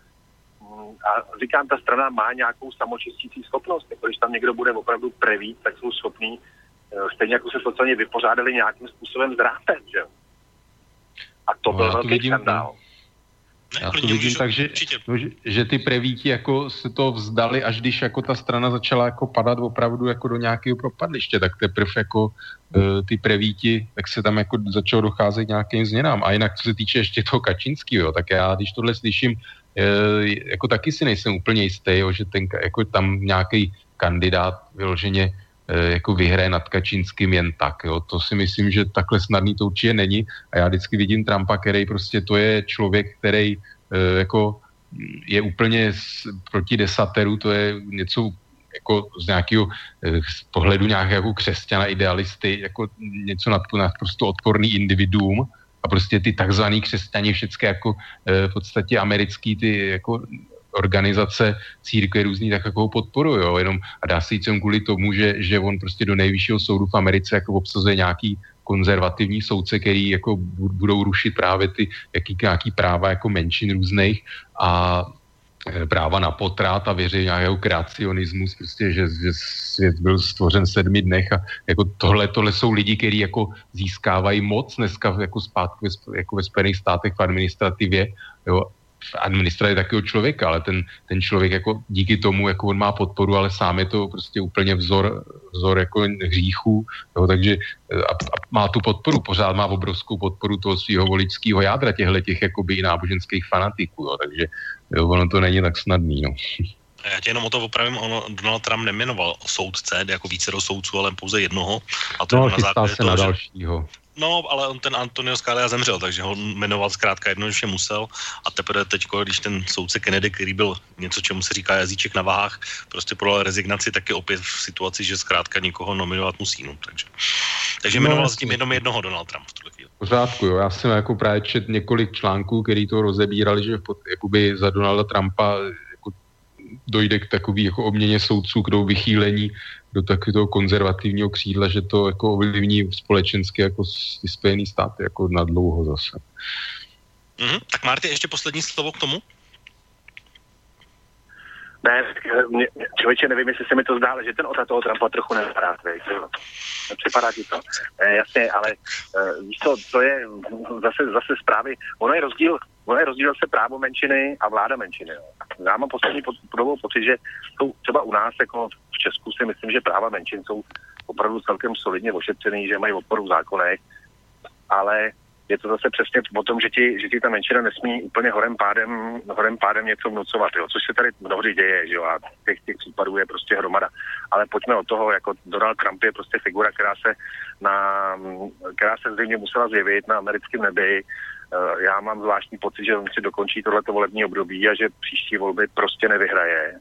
Mm, a říkám, ta strana má nějakou samočistící schopnost. Jako když tam někdo bude opravdu prevít, tak jsou schopní eh, stejně jako se sociálně vypořádali nějakým způsobem s že A to no, byl velký skandál. Já to vidím tak, že, no, že, že ty prevíti jako se to vzdali, až když jako ta strana začala jako padat opravdu jako do nějakého propadliště, tak teprve jako uh, ty prevíti, tak se tam jako začalo docházet nějakým změnám. A jinak, co se týče ještě toho Kačínského, tak já, když tohle slyším, uh, jako taky si nejsem úplně jistý, jo, že ten, jako tam nějaký kandidát vyloženě uh, jako vyhraje nad Kačínským jen tak. Jo. To si myslím, že takhle snadný to určitě není. A já vždycky vidím Trumpa, který prostě to je člověk, který jako je úplně proti desateru, to je něco jako z nějakého eh, z pohledu nějakého jako křesťana, idealisty, jako něco prostě odporný individuum a prostě ty takzvaný křesťani všechny jako eh, v podstatě americký ty jako organizace církve různý tak jako podporují, jo, jenom a dá se jít sem kvůli tomu, že, že on prostě do nejvyššího soudu v Americe jako obsazuje nějaký konzervativní soudce, který jako budou rušit právě ty jaký, nějaký práva jako menšin různých a Eh, práva na potrat a věří nějakého kreacionismus, prostě, že, že svět byl stvořen v sedmi dnech a jako tohle, tohle jsou lidi, kteří jako získávají moc dneska jako zpátky jako ve Spojených státech v administrativě, jo, administrativě takového člověka, ale ten, ten člověk jako díky tomu, jako on má podporu, ale sám je to prostě úplně vzor, vzor jako hříchů, jo, takže eh, a, a má tu podporu, pořád má obrovskou podporu toho svého voličského jádra, těchto těch jakoby náboženských fanatiků, jo, takže jo, ono to není tak snadný, no. Já tě jenom o to opravím, ono, Donald Trump nemenoval soudce, jako více do soudců, ale pouze jednoho. A to no, na základě se toho, na dalšího. Že, No, ale on ten Antonio Scalia zemřel, takže ho jmenoval zkrátka jednoduše musel a teprve teď, když ten soudce Kennedy, který byl něco, čemu se říká jazyček na váhách, prostě podal rezignaci, tak je opět v situaci, že zkrátka někoho nominovat musí. No, takže. Takže jmenoval no, s tím jenom jednoho Donald Trump v tuhle chvíli. pořádku, jo. Já jsem jako právě čet několik článků, který to rozebírali, že pod, jakoby za Donalda Trumpa dojde k takový jako obměně soudců, k vychýlení do takového konzervativního křídla, že to jako ovlivní společensky jako ty Spojený státy jako na dlouho zase. Mm-hmm. Tak Marty, ještě poslední slovo k tomu? Ne, mě, člověče, nevím, jestli se mi to zdá, ale že ten ota toho Trumpa trochu nevypadá, Připadá ti to. E, jasně, ale e, víš co, to je zase, zase zprávy. Ono je rozdíl, ono je rozdíl se právo menšiny a vláda menšiny. Jo. Já mám poslední podobou pocit, že jsou třeba u nás, jako v Česku si myslím, že práva menšin jsou opravdu celkem solidně ošetřený, že mají odporu v zákonech, ale je to zase přesně o tom, že ti, že ti ta menšina nesmí úplně horem pádem, horem pádem něco vnucovat, jo, což se tady mnohdy děje, že jo, a těch, těch případů je prostě hromada. Ale pojďme od toho, jako Donald Trump je prostě figura, která se, na, která se zřejmě musela zjevit na americkém nebi. Eh, já mám zvláštní pocit, že on si dokončí tohleto volební období a že příští volby prostě nevyhraje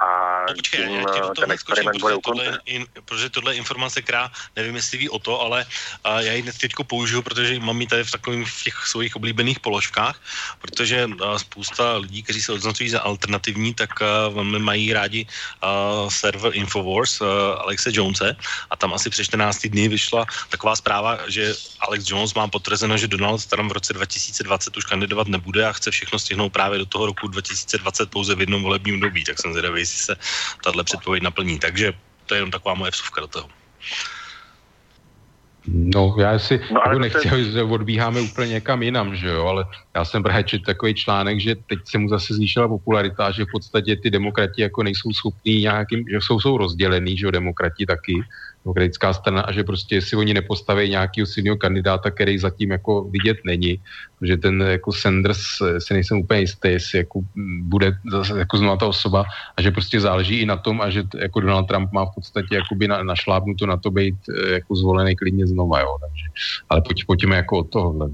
a no, počkej, tím, já to ten experiment bude tohle, in, protože tohle informace, která nevím, jestli ví o to, ale a já ji teď použiju, protože mám ji tady v takových v těch svých oblíbených položkách, protože a, spousta lidí, kteří se označují za alternativní, tak a, mají rádi a, server Infowars a, Alexe Jonese. A tam asi před 14 dny vyšla taková zpráva, že Alex Jones má potvrzeno, že Donald Trump v roce 2020 už kandidovat nebude a chce všechno stihnout právě do toho roku 2020 pouze v jednom volebním dobí, tak jsem zvědavý, jestli se tahle předpověď naplní. Takže to je jenom taková moje vsuvka do toho. No, já si no, jako nechci, že odbíháme úplně někam jinam, že jo, ale já jsem právě četl takový článek, že teď se mu zase zvýšila popularita a že v podstatě ty demokrati jako nejsou schopní nějakým, že jsou, jsou rozdělený, že jo, demokrati taky, demokratická strana a že prostě jestli oni nepostaví nějakého silného kandidáta, který zatím jako vidět není, že ten jako Sanders eh, si nejsem úplně jistý, jestli jako bude zase jako znovu ta osoba a že prostě záleží i na tom a že jako Donald Trump má v podstatě jakoby na, našlápnuto na to být eh, jako zvolený klidně znova, jo, takže, ale pojď, pojďme jako od tohohle.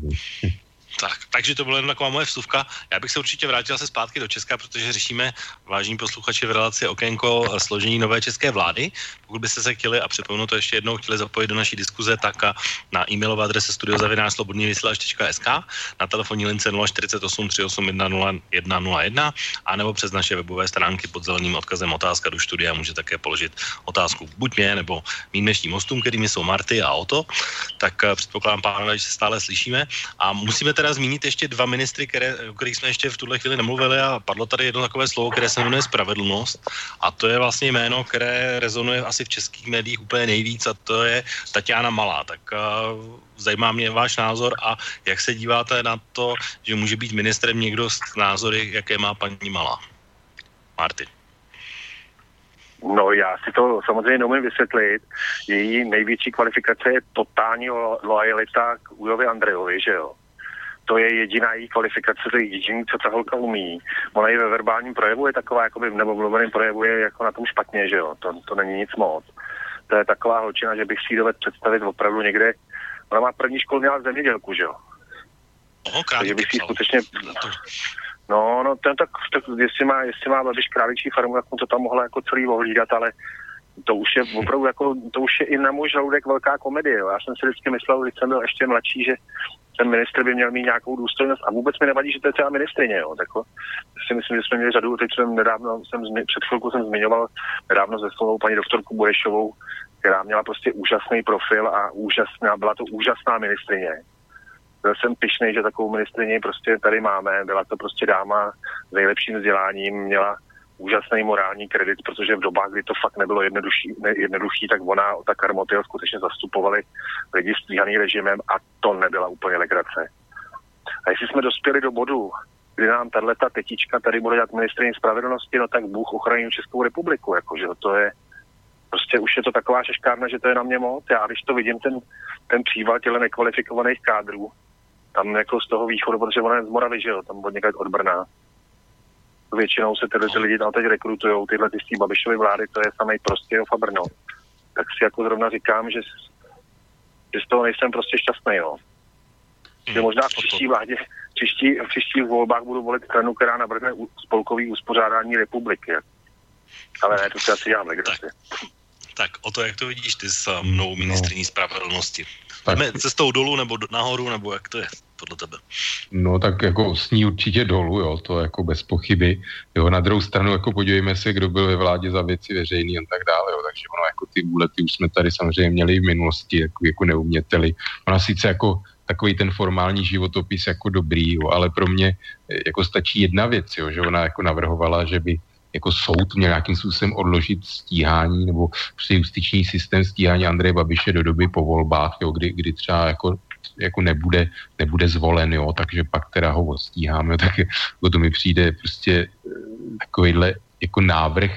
Tak, takže to byla jen taková moje vstupka. Já bych se určitě vrátil se zpátky do Česka, protože řešíme, vážní posluchači, v relaci okénko složení nové české vlády. Pokud byste se chtěli, a připomenu to ještě jednou, chtěli zapojit do naší diskuze, tak na e-mailové adrese studiozavinářslobodnývysílač.sk, na telefonní lince 048 381 0101 a nebo přes naše webové stránky pod zeleným odkazem otázka do studia může také položit otázku buď mě nebo mým dnešním hostům, kterými jsou Marty a Oto. Tak eh, předpokládám, pánové, že se stále slyšíme. A musíme teda zmínit ještě dva ministry, které, o kterých jsme ještě v tuhle chvíli nemluvili a padlo tady jedno takové slovo, které se jmenuje spravedlnost a to je vlastně jméno, které rezonuje asi v českých médiích úplně nejvíc a to je Tatiana Malá. Tak uh, zajímá mě váš názor a jak se díváte na to, že může být ministrem někdo s názory, jaké má paní Malá. Marty. No já si to samozřejmě neumím vysvětlit. Její největší kvalifikace je totální lojalita k Ujovi Andrejovi, že jo? To je jediná její kvalifikace, to je jediný, co ta holka umí. Ona i ve verbálním projevu je taková, jakoby, nebo v mluveném projevu je jako na tom špatně, že jo, to, to není nic moc. To je taková holčina, že bych si ji dovedl představit opravdu někde, ona má první školu měla zemědělku, že jo. No, Takže bych si skutečně... No, no, ten tak, tak jestli má, jestli má Babiš králičí farmu, tak mu to tam mohla jako celý ohlídat, ale to už je opravdu jako, to už je i na můj žaludek velká komedie. Jo. Já jsem si vždycky myslel, když jsem byl ještě mladší, že ten ministr by měl mít nějakou důstojnost a vůbec mi nevadí, že to je třeba ministrině. Jo. Tak si myslím, že jsme měli řadu, teď jsem nedávno, jsem, před chvilkou jsem zmiňoval nedávno ze slovou paní doktorku Burešovou, která měla prostě úžasný profil a úžasná, byla to úžasná ministrině. Byl jsem pišnej, že takovou ministrině prostě tady máme. Byla to prostě dáma s nejlepším vzděláním, měla úžasný morální kredit, protože v dobách, kdy to fakt nebylo jednodušší, ne, jednoduchý, tak ona, ta Karmotil skutečně zastupovali lidi stíhaný režimem a to nebyla úplně legrace. A jestli jsme dospěli do bodu, kdy nám tahle ta tetička tady bude dělat ministrině spravedlnosti, no tak Bůh ochrání Českou republiku, jakože to je, prostě už je to taková šeškárna, že to je na mě moc. Já když to vidím, ten, ten příval těle nekvalifikovaných kádrů, tam jako z toho východu, protože ona je z Moravy, že jo, tam od někde od Brna, většinou se tyhle ty lidi tam teď rekrutují, tyhle ty z té Babišovy vlády, to je samý prostě a Brno. Tak si jako zrovna říkám, že, že z toho nejsem prostě šťastný, no. Že možná v příští vládě, příští, v příštích volbách budu volit stranu, která navrhne spolkový uspořádání republiky. Ale ne, to si asi dělám legraci. Tak o to, jak to vidíš ty s mnou no. ministriní no. spravedlnosti. Jdeme cestou dolů nebo nahoru, nebo jak to je podle tebe? No tak jako sní určitě dolů, jo, to jako bez pochyby. Jo, na druhou stranu jako podívejme se, kdo byl ve vládě za věci veřejné a tak dále, jo, takže ono jako ty úlety už jsme tady samozřejmě měli v minulosti, jako, jako neuměteli. Ona sice jako takový ten formální životopis jako dobrý, jo, ale pro mě jako stačí jedna věc, jo, že ona jako navrhovala, že by jako soud měl nějakým způsobem odložit stíhání nebo prostě justiční systém stíhání Andreje Babiše do doby po volbách, jo, kdy, kdy třeba jako jako nebude, nebude zvolen, jo, takže pak teda ho odstíháme, tak jako to mi přijde prostě eh, takovýhle jako návrh,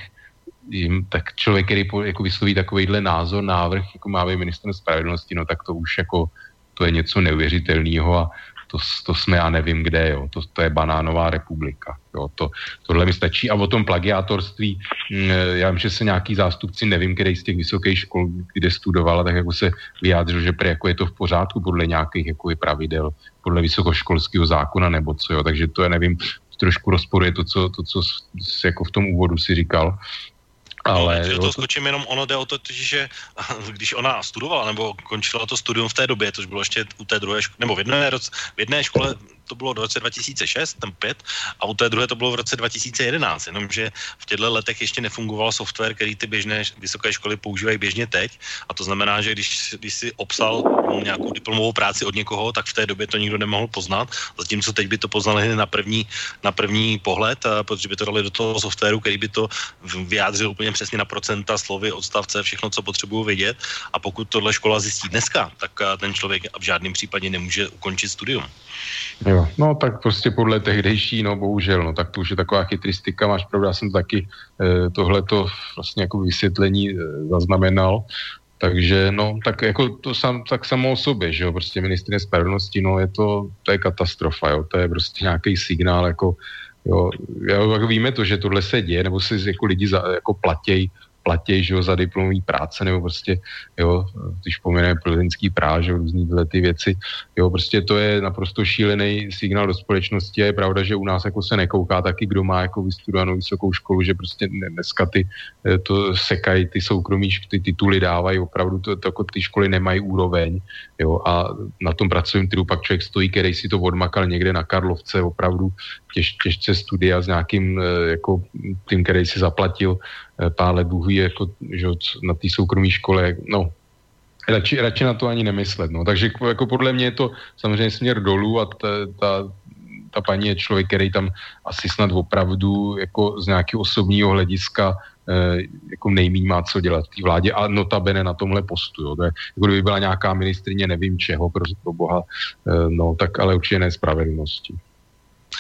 jim, tak člověk, který po, jako vysloví takovýhle názor, návrh, jako má minister spravedlnosti, no tak to už jako, to je něco neuvěřitelného a to, to jsme já nevím kde, jo. To, to je banánová republika. Jo. To, tohle mi stačí. A o tom plagiátorství, mm, já vím, že se nějaký zástupci, nevím, který z těch vysokých škol, kde studovala, tak jako se vyjádřil, že pre, jako je to v pořádku podle nějakých jako pravidel, podle vysokoškolského zákona nebo co, jo. Takže to je, nevím, trošku rozporuje to, co, to, co jsi jako v tom úvodu si říkal. Ale no, to skočím jenom, ono jde o to, že když ona studovala nebo končila to studium v té době, což bylo ještě u té druhé školy, nebo v jedné, v jedné škole to bylo v roce 2006, ten 5, a u té druhé to bylo v roce 2011, jenomže v těchto letech ještě nefungoval software, který ty běžné vysoké školy používají běžně teď, a to znamená, že když, když si obsal nějakou diplomovou práci od někoho, tak v té době to nikdo nemohl poznat, zatímco teď by to poznali na první, na první pohled, protože by to dali do toho softwaru, který by to vyjádřil úplně přesně na procenta, slovy, odstavce, všechno, co potřebuju vědět. A pokud tohle škola zjistí dneska, tak ten člověk v žádném případě nemůže ukončit studium. Jo, no tak prostě podle tehdejší, no bohužel, no tak to už je taková chytristika, máš pravdu, já jsem taky e, tohleto vlastně jako vysvětlení e, zaznamenal, takže no, tak jako to sam, tak samo o sobě, že jo, prostě ministrině spravedlnosti, no je to, to je katastrofa, jo, to je prostě nějaký signál, jako, jo, jo, jako víme to, že tohle se děje, nebo si jako lidi za, jako platějí platí, že jo, za diplomový práce, nebo prostě, jo, když pomeneme plzeňský práž, že různý tyhle ty věci, jo, prostě to je naprosto šílený signál do společnosti a je pravda, že u nás jako se nekouká taky, kdo má jako vystudovanou vysokou školu, že prostě dneska ty, eh, to sekají ty soukromí, ty tituly dávají, opravdu to, to, jako ty školy nemají úroveň, jo, a na tom pracovním trhu pak člověk stojí, který si to odmakal někde na Karlovce, opravdu těž, těžce studia s nějakým eh, jako tím, který si zaplatil pár let Bůh jako, že na té soukromé škole, no, radši, radši na to ani nemyslet, no. Takže jako podle mě je to samozřejmě směr dolů a ta, ta, ta paní je člověk, který tam asi snad opravdu jako z nějakého osobního hlediska eh, jako nejmíň má co dělat v té vládě a notabene na tomhle postu. Jo. To je, jako kdyby byla nějaká ministrině nevím čeho, pro, pro boha, eh, no tak ale určitě nespravedlnosti.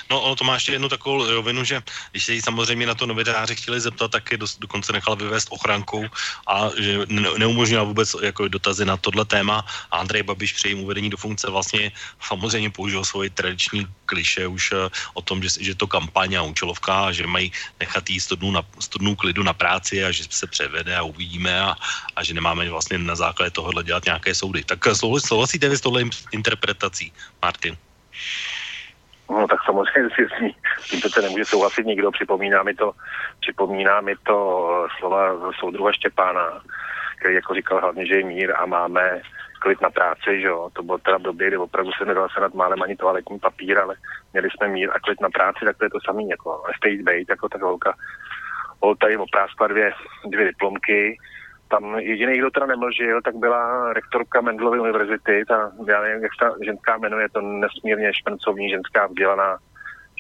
No, ono to má ještě jednu takovou rovinu, že když se jí samozřejmě na to novináři chtěli zeptat, tak je do, dokonce nechal vyvést ochrankou a že ne, neumožnila vůbec jako dotazy na tohle téma. A Andrej Babiš při jejím uvedení do funkce vlastně samozřejmě použil svoji tradiční kliše už uh, o tom, že, že to kampaň a účelovka, že mají nechat jí 100 dnů, na, 100 dnů klidu na práci a že se převede a uvidíme a, a že nemáme vlastně na základě tohohle dělat nějaké soudy. Tak eh, souhlasíte vy s tohle interpretací, Martin? No tak samozřejmě si s ní, tím se nemůže souhlasit nikdo. Připomíná mi to, připomíná mi to eh, slova soudruha Štěpána, který jako říkal hlavně, že je mír a máme klid na práci, že jo. To bylo teda v době, kdy opravdu se nedal se nad málem ani toaletní papír, ale měli jsme mír a klid na práci, tak to je to samý, jako State Bait, jako ta holka. Holta jim opráskla dvě, dvě diplomky, tam jediný, kdo teda nemlžil, tak byla rektorka Mendlovy univerzity, ta, já nevím, jak ta ženská jmenuje, to nesmírně špencovní ženská vzdělaná,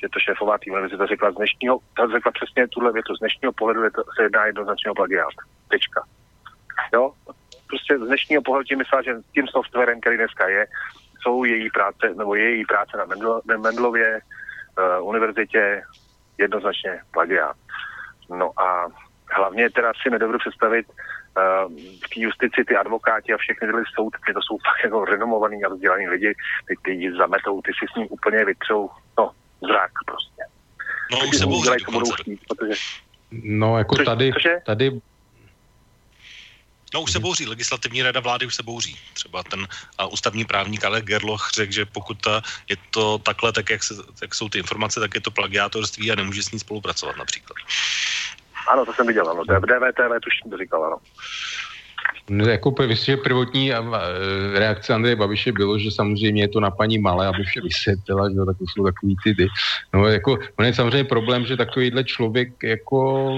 že to šéfová tým univerzita řekla z dnešního, ta řekla přesně tuhle větu, z dnešního pohledu je to, se jedná jednoznačně o plagiát. Tečka. Jo, prostě z dnešního pohledu tím myslela, že tím softwarem, který dneska je, jsou její práce, nebo její práce na Mendlo, Mendlově uh, univerzitě jednoznačně plagiát. No a hlavně teda si nedovedu představit, v té justici ty advokáti a všechny tyhle soudky, to jsou fakt jako renomovaný a vzdělaný lidi, ty, ty zametou, ty si s ním úplně vytřou, no, zrak prostě. No, už se bouří protože... No, jako Což, tady, tady No už se bouří, legislativní rada vlády už se bouří. Třeba ten a, ústavní právník Ale Gerloch řekl, že pokud ta, je to takhle, tak jak, se, jak jsou ty informace, tak je to plagiátorství a nemůže s ní spolupracovat například. Ano, to jsem viděl, ano. V DVTV tuším to říkal, ano. No, jako že prvotní reakce Andreje Babiše bylo, že samozřejmě je to na paní Malé, aby vše vysvětlila, že tak jsou takový ty ty. No jako, on je samozřejmě problém, že takovýhle člověk jako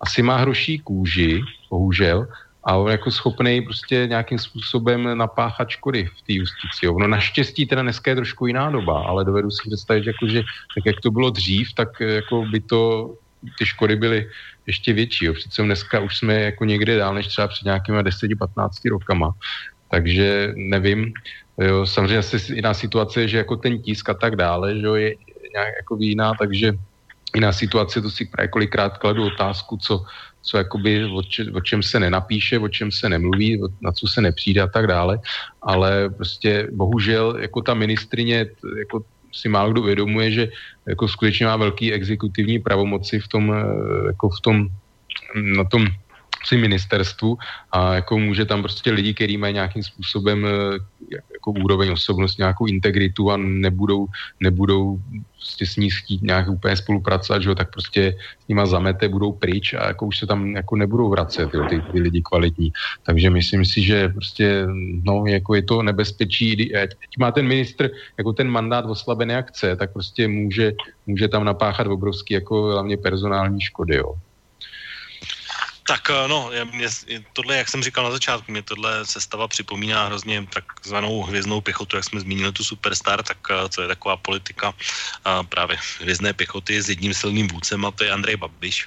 asi má hroší kůži, bohužel, a on jako schopný prostě nějakým způsobem napáchat škody v té justici. No naštěstí teda dneska je trošku jiná doba, ale dovedu si představit, jako, že tak jak to bylo dřív, tak jako by to ty škody byly ještě větší. Jo. Přece dneska už jsme jako někde dál než třeba před nějakými 10-15 rokama. Takže nevím. Jo, samozřejmě asi jiná situace je, že jako ten tisk a tak dále, že jo, je nějak jako jiná, takže jiná situace, to si právě kolikrát kladu otázku, co, co jakoby, o, če, o čem se nenapíše, o čem se nemluví, na co se nepřijde a tak dále, ale prostě bohužel jako ta ministrině jako si málo kdo uvědomuje, že jako skutečně má velký exekutivní pravomoci v tom, eh, jako v tom, na tom při ministerstvu a jako může tam prostě lidi, kteří mají nějakým způsobem eh, jako úroveň osobnosti, nějakou integritu a nebudou, nebudou prostě s ní chtít nějak úplně spolupracovat, že jo, tak prostě s nima zamete, budou pryč a jako už se tam jako nebudou vracet, jo, ty, ty lidi kvalitní. Takže myslím si, že prostě, no, jako je to nebezpečí, teď má ten ministr jako ten mandát oslabené akce, tak prostě může, může tam napáchat obrovský jako hlavně personální škody, jo. Tak eh, no, mě, tohle, jak jsem říkal na začátku, mě tohle sestava připomíná hrozně takzvanou hvězdnou pěchotu, jak jsme zmínili tu Superstar, tak eh, co je taková politika eh, právě hvězdné pěchoty s jedním silným vůdcem a to je Andrej Babiš.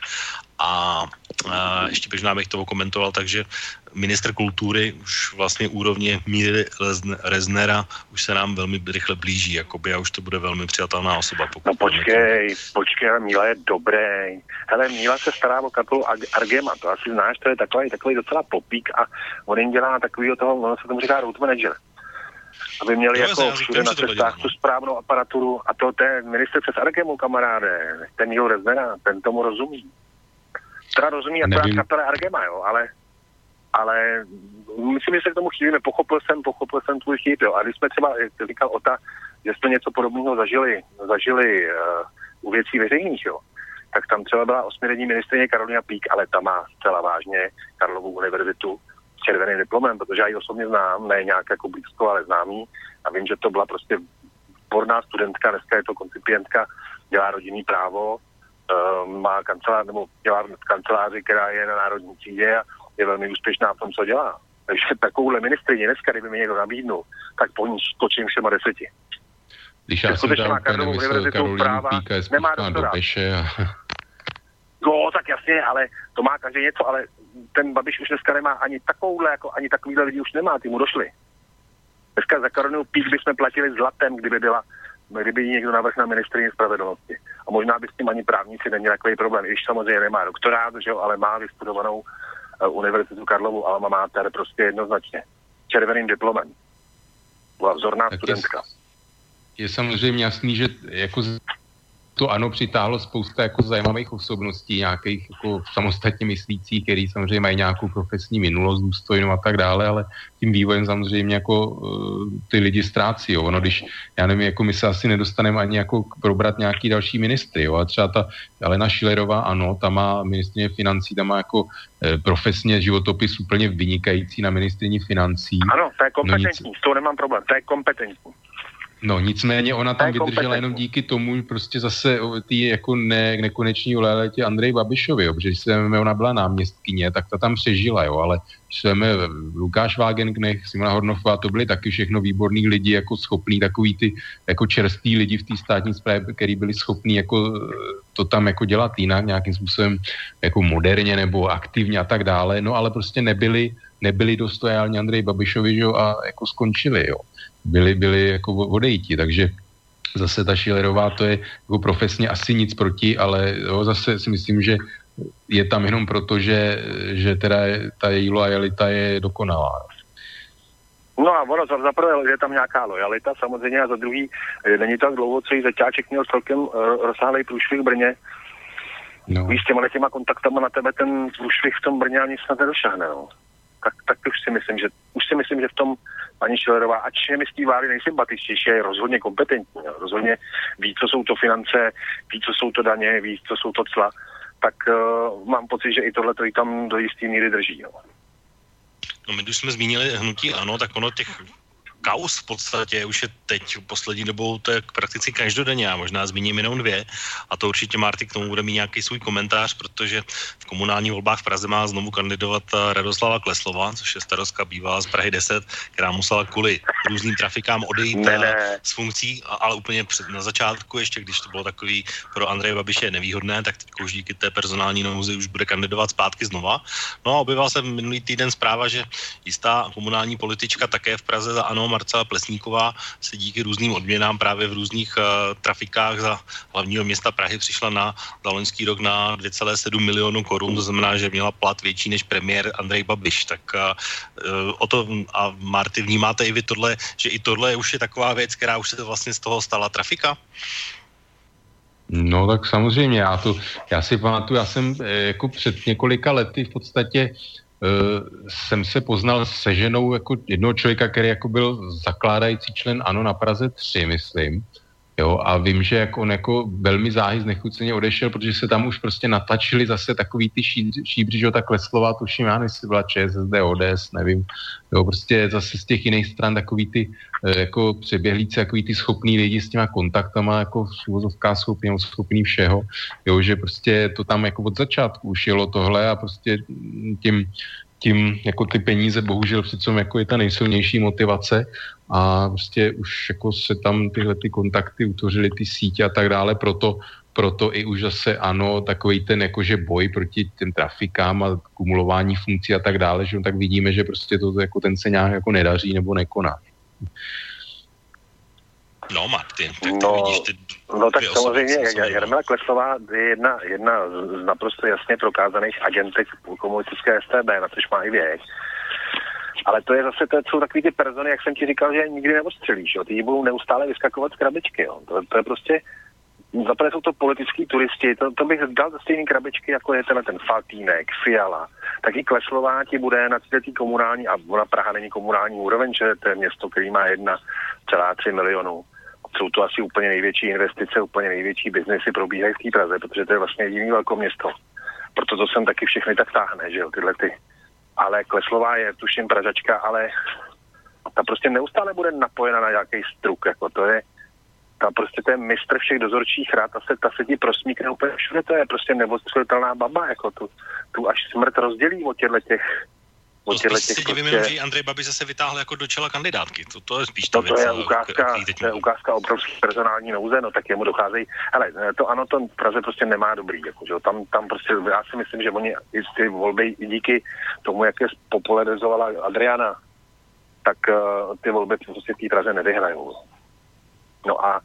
A, a ještě možná bych to komentoval, takže minister kultury už vlastně úrovně Míry Reznera už se nám velmi rychle blíží, jakoby a už to bude velmi přijatelná osoba. Pokud no počkej, to... počkej, Míla je dobrý. Hele, Míla se stará o kapelu Argema, to asi znáš, to je takový, takový docela popík a on jim dělá takovýho toho, ono se tomu říká road manager aby měli no, jako všude na cestách tu správnou aparaturu a to ten minister přes Argemu, kamaráde, ten jeho Reznera, ten tomu rozumí. Teda rozumí akorát kapele Argema, jo, ale ale myslím, že se k tomu chýlíme. Pochopil jsem, pochopil jsem tvůj chyb, jo. A když jsme třeba, jak říkal Ota, že jsme něco podobného zažili, zažili uh, u věcí veřejných, jo, tak tam třeba byla osmidenní ministrině Karolina Pík, ale ta má zcela vážně Karlovou univerzitu s červeným diplomem, protože já ji osobně znám, ne nějak jako blízko, ale známý a vím, že to byla prostě borná studentka, dneska je to koncipientka, dělá rodinný právo, uh, má kancelář, nebo dělá kanceláři, která je na národní třídě a je velmi úspěšná v tom, co dělá. Takže takovouhle ministrině dneska, kdyby mi někdo nabídnul, tak po ní skočím všema deseti. Když já jsem tam Karlovou univerzitu práva, nemá doktorát. A... No, tak jasně, ale to má každý něco, ale ten Babiš už dneska nemá ani takovouhle, jako ani takovýhle lidi už nemá, ty mu došli. Dneska za Karolinu Pík bychom platili zlatem, kdyby byla, kdyby jí někdo navrhl na ministrině spravedlnosti. A možná by s tím ani právníci neměli takový problém, i když samozřejmě nemá doktorát, že jo, ale má vystudovanou Univerzitu Karlovu Alma Mater prostě jednoznačně. Červeným diplomem. Byla vzorná tak studentka. Je, je samozřejmě jasný, že jako to ano přitáhlo spousta jako zajímavých osobností, nějakých jako samostatně myslících, který samozřejmě mají nějakou profesní minulost, důstojnou a tak dále, ale tím vývojem samozřejmě jako uh, ty lidi ztrácí. Jo. Ono, když, já nevím, jako my se asi nedostaneme ani jako probrat nějaký další ministry, jo. a třeba ta Alena Šilerová, ano, ta má ministrině financí, ta má jako eh, profesně životopis úplně vynikající na ministrině financí. Ano, to je kompetentní, no nic... s tou nemám problém, to je kompetentní. No nicméně ona tam vydržela jenom díky tomu, prostě zase ty jako ne, nekoneční léletě Andrej Babišovi, jo, protože když se ona byla náměstkyně, tak ta tam přežila, jo, ale když se Lukáš Wagenknecht, Simona Hornofová, to byli taky všechno výborní lidi, jako schopní, takový ty jako čerství lidi v té státní správě, který byli schopní jako to tam jako dělat jinak, nějakým způsobem jako moderně nebo aktivně a tak dále, no ale prostě nebyli, nebyli dostojální Andrej Babišovi, jo, a jako skončili, jo byli, byli jako odejti, takže zase ta Schillerová to je jako profesně asi nic proti, ale jo, zase si myslím, že je tam jenom proto, že, že teda ta její lojalita je dokonalá. No a ono za, za prvé je tam nějaká lojalita samozřejmě a za druhý eh, není tak dlouho, co jí zaťáček měl celkem uh, rozsáhlej průšvih v Brně. No. Víš, těma těma kontaktama na tebe ten průšvih v tom Brně ani snad nedošahne. No. Tak, tak už si myslím, že už si myslím, že v tom paní Šilerová, ač je mi z té vlády nejsympatičtější, je rozhodně kompetentní, jo. rozhodně ví, co jsou to finance, ví, co jsou to daně, ví, co jsou to cla, tak uh, mám pocit, že i tohle to i tam do jistý míry drží. Jo. No my když jsme zmínili hnutí ano, tak ono těch kaus v podstatě už je teď poslední dobou to je prakticky každodenně. Já možná zmíním jenom dvě a to určitě Marty k tomu bude mít nějaký svůj komentář, protože v komunálních volbách v Praze má znovu kandidovat eh, Radoslava Kleslova, což je starostka bývalá z Prahy 10, která musela kvůli různým trafikám odejít ne, ne. z funkcí, ale úplně před, na začátku, ještě když to bylo takový pro Andreje Babiše nevýhodné, tak teď už díky té personální nouzi už bude kandidovat zpátky znova. No a objevila se minulý týden zpráva, že jistá komunální politička také v Praze za ANO Marcela Plesníková se díky různým odměnám právě v různých uh, trafikách za hlavního města Prahy přišla na za loňský rok na 2,7 milionů korun, to znamená, že měla plat větší než premiér Andrej Babiš. Tak uh, o to a Marty, vnímáte i vy tohle, že i tohle už je taková věc, která už se vlastně z toho stala trafika? No tak samozřejmě, já, to, já si pamatuju, já jsem jako před několika lety v podstatě jsem se poznal se ženou jako jednoho člověka, který jako byl zakládající člen ANO na Praze 3, myslím. Jo, a vím, že jak on jako velmi záhy znechuceně odešel, protože se tam už prostě natačili zase takový ty ší, šíbři, že ta Kleslová, tuším, já jestli byla ČSSD, ODS, nevím. Jo, prostě zase z těch jiných stran takový ty e, jako přeběhlíci, takový ty schopný lidi s těma kontaktama, jako v schopný, schopný všeho. Jo, že prostě to tam jako od začátku už jelo tohle a prostě tím tím jako ty peníze bohužel přece jako je ta nejsilnější motivace a prostě už jako se tam tyhle ty kontakty utvořily ty sítě a tak dále, proto, proto i už zase ano, takový ten jakože boj proti těm trafikám a kumulování funkcí a tak dále, že tak vidíme, že prostě to jako ten se nějak jako nedaří nebo nekoná. No, Martin, tak no, vidíš ty No tak samozřejmě, Jarmila Klesová je jedna, jedna z naprosto jasně prokázaných agentek komunistické STB, na což má i věk. Ale to je zase, to jsou takový ty persony, jak jsem ti říkal, že nikdy neostřelíš, jo. Ty budou neustále vyskakovat z krabičky, jo. To, to je prostě, zaprvé jsou to politický turisti, to, to bych dal za stejný krabičky, jako je tenhle ten Faltínek, Fiala, tak i Kleslová ti bude na tý komunální, a ona Praha není komunální úroveň, že to je město, který má 1,3 milionů jsou to asi úplně největší investice, úplně největší biznesy probíhají v té Praze, protože to je vlastně jediný město. Proto to sem taky všechny tak táhne, že jo, tyhle ty. Ale Kleslová je tuším Pražačka, ale ta prostě neustále bude napojena na nějaký struk, jako to je, ta prostě ten mistr všech dozorčích rád a se, ta se ti prosmíkne úplně všude, to je prostě neodstřelitelná baba, jako tu, tu až smrt rozdělí od těchto těch to spíš se divím, prostě... že Andrej Babiš zase vytáhl jako do čela kandidátky. To, to je spíš ta to, věc, to je ukázka, to je ukázka obrovské personální nouze, no tak jemu docházejí. Ale to ano, to Praze prostě nemá dobrý. Jako, že? Tam, tam prostě, já si myslím, že oni i ty volby i díky tomu, jak je popularizovala Adriana, tak uh, ty volby prostě v té Praze nevyhrajou. No a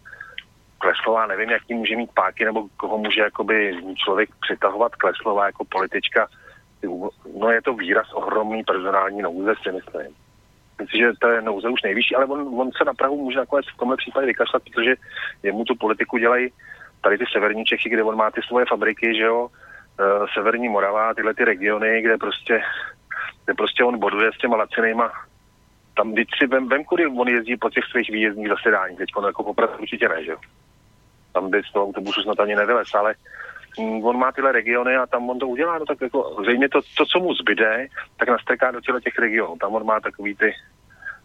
Kleslová, nevím, jaký může mít páky, nebo koho může jakoby člověk přitahovat Kleslová jako politička, no je to výraz ohromný personální nouze, si myslím. Myslím, že to je nouze už nejvyšší, ale on, on se na Prahu může nakonec v tomhle případě vykašlat, protože jemu tu politiku dělají tady ty severní Čechy, kde on má ty svoje fabriky, že jo, uh, severní Morava, tyhle ty regiony, kde prostě, kde prostě on boduje s těma lacinejma tam vždyť si vem, vem, kudy on jezdí po těch svých výjezdních zasedáních, teď jako poprvé určitě ne, že jo. Tam by z toho autobusu snad ani nevylez, ale on má tyhle regiony a tam on to udělá, no tak jako zřejmě to, to co mu zbyde, tak nastrká do těle těch regionů. Tam on má takový ty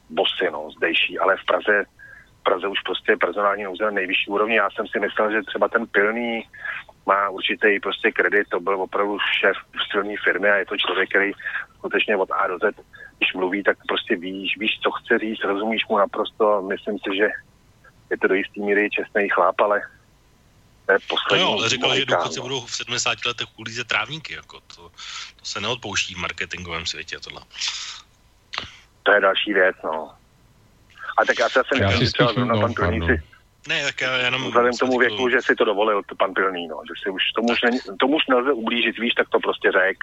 bosy, no, zdejší, ale v Praze, Praze už prostě personální nouze na nejvyšší úrovni. Já jsem si myslel, že třeba ten pilný má určitý prostě kredit, to byl opravdu šéf silné firmy a je to člověk, který skutečně od A do Z, když mluví, tak prostě víš, víš, co chce říct, rozumíš mu naprosto, myslím si, že je to do jistý míry čestný chlap, ale poslední. No jo, ale říkal, že důchodci budou v 70 letech ulízet trávníky, jako to, to se neodpouští v marketingovém světě, tohle. To je další věc, no. A tak já se asi nevím, třeba zrovna pan Pilný si, ne, tak já jenom... Vzhledem k tomu věku, že si to dovolil, pan Pilný, no, že si už, tomu už, ne, tomu už nelze ublížit, víš, tak to prostě řek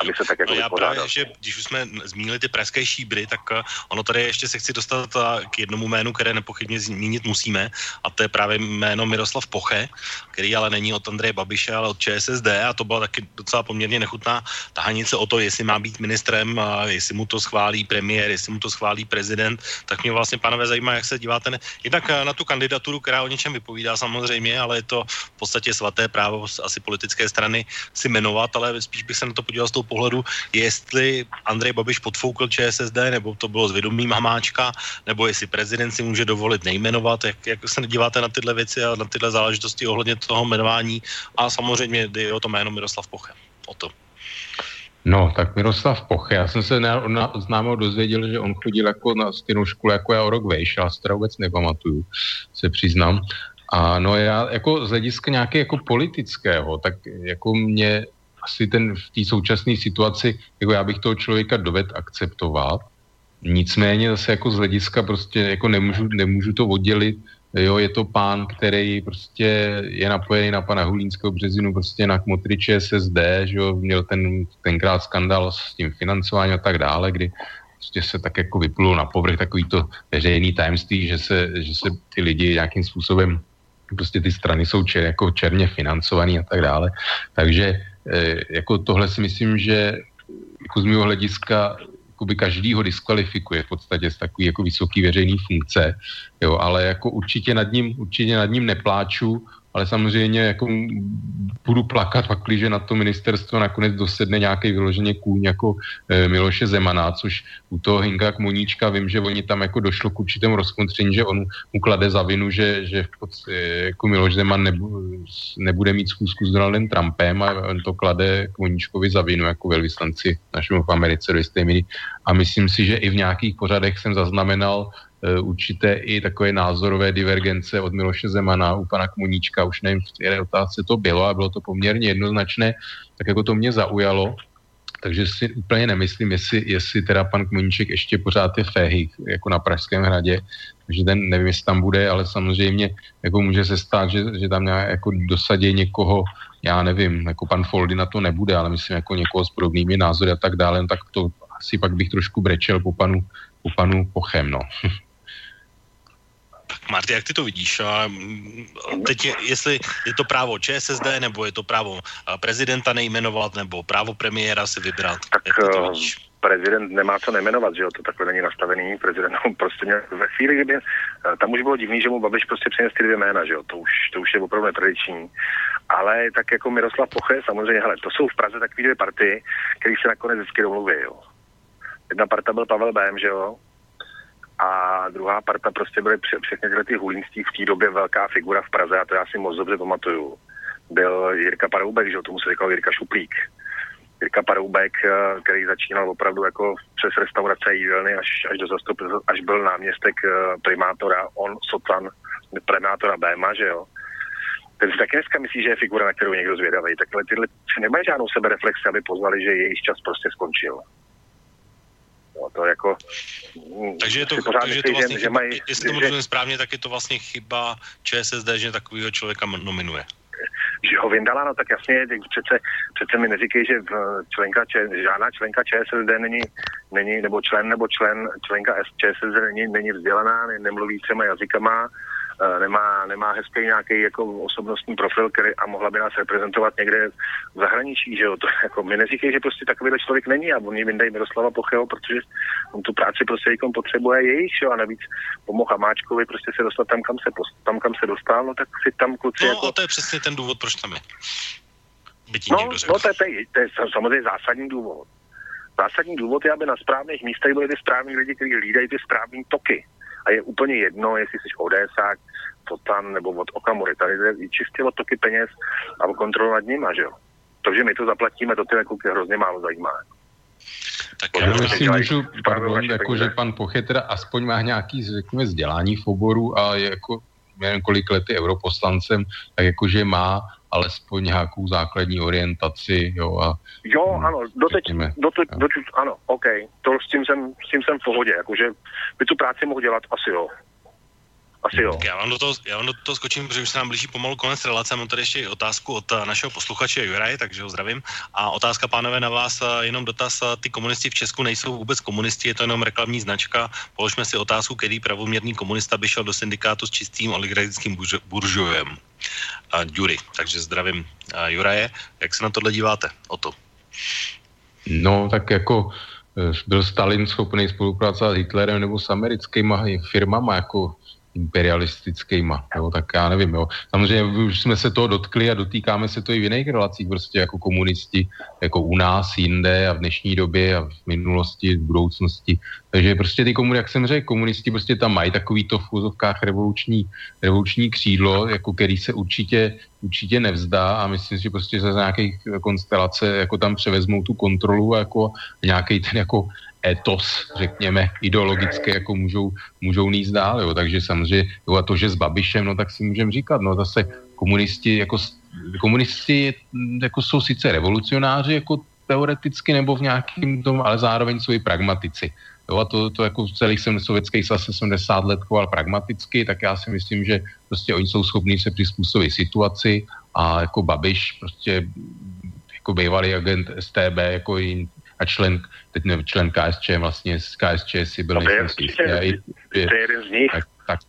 aby se tak jako no já právě, že když už jsme zmínili ty pražské šíbry, tak eh, ono tady ještě se chci dostat eh, k jednomu jménu, které nepochybně zmínit musíme, a to je právě jméno Miroslav Poche, který ale není od Andreje Babiše, ale od ČSSD a to byla taky docela poměrně nechutná tahanice o to, jestli má být ministrem, jestli mu to schválí premiér, jestli mu to schválí prezident, tak mě vlastně, pánové, zajímá, jak se díváte ne, jednak eh, na tu kandidaturu, která o něčem vypovídá samozřejmě, ale je to v podstatě svaté právo asi politické strany si jmenovat, ale spíš bych se na to podíval z toho pohledu, jestli Andrej Babiš podfoukl ČSSD, nebo to bylo s vědomím Hamáčka, nebo jestli prezident si může dovolit nejmenovat, jak, jak se díváte na tyhle věci a na tyhle záležitosti ohledně toho jmenování a samozřejmě jde o to jméno Miroslav Poche. O to. No, tak Miroslav Poche, já jsem se na, na, známo dozvěděl, že on chodil jako na stejnou školu jako já o rok vejš, já se teda vůbec nepamatuju, se přiznám. A no já jako z hlediska nějaké jako politického, tak jako mě asi ten v té současné situaci, jako já bych toho člověka doved akceptovat, nicméně zase jako z hlediska prostě jako nemůžu, nemůžu to oddělit Jo, je to pán, který prostě je napojený na pana Hulínského březinu, prostě na kmotriče SSD, že jo, měl ten, tenkrát skandal s tím financováním a tak dále, kdy prostě se tak jako vyplul na povrch takový to veřejný tajemství, že se, že se ty lidi nějakým způsobem, prostě ty strany jsou čer, jako černě financovaný a tak dále. Takže jako tohle si myslím, že jako z mého hlediska jakoby každýho diskvalifikuje v podstatě z takový jako vysoký veřejný funkce, jo, ale jako určitě nad ním, určitě nad ním nepláču, ale samozřejmě jako budu plakat pak, že na to ministerstvo nakonec dosedne nějaký vyloženě kůň jako e, Miloše Zemana, což u toho Hinka Moníčka vím, že oni tam jako došlo k určitému rozkontření, že on mu klade za vinu, že, že v podstatě, jako Miloš Zeman nebu, nebude mít schůzku s Donaldem Trumpem a on to klade Moníčkovi za vinu jako velvyslanci našemu v Americe do jisté míry. A myslím si, že i v nějakých pořadech jsem zaznamenal Eh, určité i takové názorové divergence od Miloše Zemana u pana Kmuníčka, už nevím, v které otázce to bylo a bylo to poměrně jednoznačné, tak jako to mě zaujalo, takže si úplně nemyslím, jestli, jestli teda pan Kmuníček ještě pořád je féhy, jako na Pražském hradě, takže ten nevím, jestli tam bude, ale samozřejmě jako může se stát, že, že tam nějak jako dosadí někoho, já nevím, jako pan Foldy na to nebude, ale myslím jako někoho s podobnými názory a tak dále, no tak to asi pak bych trošku brečel po panu, po panu Pochem, no. Marty, jak ty to vidíš? A mm, teď je, jestli je to právo ČSSD, nebo je to právo prezidenta nejmenovat, nebo právo premiéra si vybrat? Tak jak to eh, vidíš? prezident nemá co nemenovat, že jo, to takhle není nastavený, prezident prostě měl, ve chvíli, kdyby, eh, tam už bylo divný, že mu Babiš prostě přinesl ty dvě jména, že jo, to už, to už je opravdu netradiční, ale tak jako Miroslav Poche, samozřejmě, hele, to jsou v Praze takové dvě party, které se nakonec vždycky domluví, jo. Jedna parta byl Pavel Bém, že jo, a druhá parta prostě byly všechny tyhle ty hulínství v té době velká figura v Praze a to já si moc dobře pamatuju. Byl Jirka Paroubek, že tomu se říkal Jirka Šuplík. Jirka Paroubek, eh, který začínal opravdu jako přes restaurace jídelny až, až do zastup, až byl náměstek eh, primátora, on socan primátora Béma, že jo. Ten si taky dneska myslí, že je figura, na kterou někdo zvědavý. Takhle tyhle nemají žádnou sebereflexi, aby pozvali, že jejich čas prostě skončil. No, to jako... Takže je to, takže to vlastně, že, chyba, mají, jestli tomu rozumím správně, tak je to vlastně chyba ČSSD, že takového člověka nominuje. Že ho vyndala, no tak jasně, přece, přece mi neříkej, že členka, žádná členka ČSSD není, není, nebo člen, nebo člen, členka ČSSD není, není vzdělaná, nemluví třema jazykama, Eh, nemá, nemá hezký nějaký jako osobnostní profil, který a mohla by nás reprezentovat někde v zahraničí, že jo. To, jako, my neříkají, že prostě takovýhle člověk není a oni vyndají Miroslava Pocheho, protože on tu práci prostě jako potřebuje jejich, jo, a navíc pomohl Hamáčkovi prostě se dostat tam, kam se, tam, kam se dostal, no tak si tam kluci no, jako... to je přesně ten důvod, proč tam je. no, no to, je, to, je, to je samozřejmě zásadní důvod. Zásadní důvod je, aby na správných místech byli ty správní lidi, kteří hlídají ty správní toky. A je úplně jedno, jestli jsi ODSák, tam nebo od Okamury. Tady jde čistě o toky peněz a o kontrolu nad nima, že jo. To, že my to zaplatíme, to ty kluky hrozně málo zajímá. Tak já si můžu, pardon, jako, že pan Poche teda aspoň má nějaký, řekněme, vzdělání v oboru a je jako nevím, kolik let je europoslancem, tak jakože má alespoň nějakou základní orientaci, jo, a... Jo, ano, doteď, doteď, doteď, ano, OK, to s tím jsem, s tím jsem v pohodě, jakože by tu práci mohl dělat, asi jo. Asi jo. Já vám, do toho, já vám do toho skočím, protože už se nám blíží pomalu konec relace. Mám tady ještě otázku od eh, našeho posluchače Juraje, takže ho zdravím. A otázka, pánové, na vás, eh, jenom dotaz. Eh, ty komunisti v Česku nejsou vůbec komunisti, je to jenom reklamní značka. Položme si otázku, který pravoměrný komunista by šel do syndikátu s čistým oligarchickým buržujem. A Jury, takže zdravím a Juraje. Jak se na tohle díváte? O to. No, tak jako byl Stalin schopný spolupracovat s Hitlerem nebo s americkými firmama, jako imperialistickýma, jo, tak já nevím, jo. Samozřejmě už jsme se toho dotkli a dotýkáme se to i v jiných relacích, prostě jako komunisti, jako u nás, jinde a v dnešní době a v minulosti, v budoucnosti. Takže prostě ty komunisti, jak jsem řekl, komunisti prostě tam mají takový to v úzovkách revoluční, revoluční křídlo, jako který se určitě, určitě nevzdá a myslím si, že prostě za nějakých konstelace jako tam převezmou tu kontrolu a jako nějaký ten jako etos, řekněme, ideologické, jako můžou, můžou níst dál, jo. takže samozřejmě, jo, a to, že s Babišem, no tak si můžeme říkat, no zase komunisti, jako, komunisti jako jsou sice revolucionáři, jako teoreticky nebo v nějakým tom, ale zároveň jsou i pragmatici. Jo, a to, to jako celých jsem sovětský svaz 70 let choval pragmaticky, tak já si myslím, že prostě oni jsou schopní se přizpůsobit situaci a jako Babiš prostě jako bývalý agent STB, jako i a člen, teď nevím, člen KSČ vlastně, z KSČ si byl nejsem tak, tak,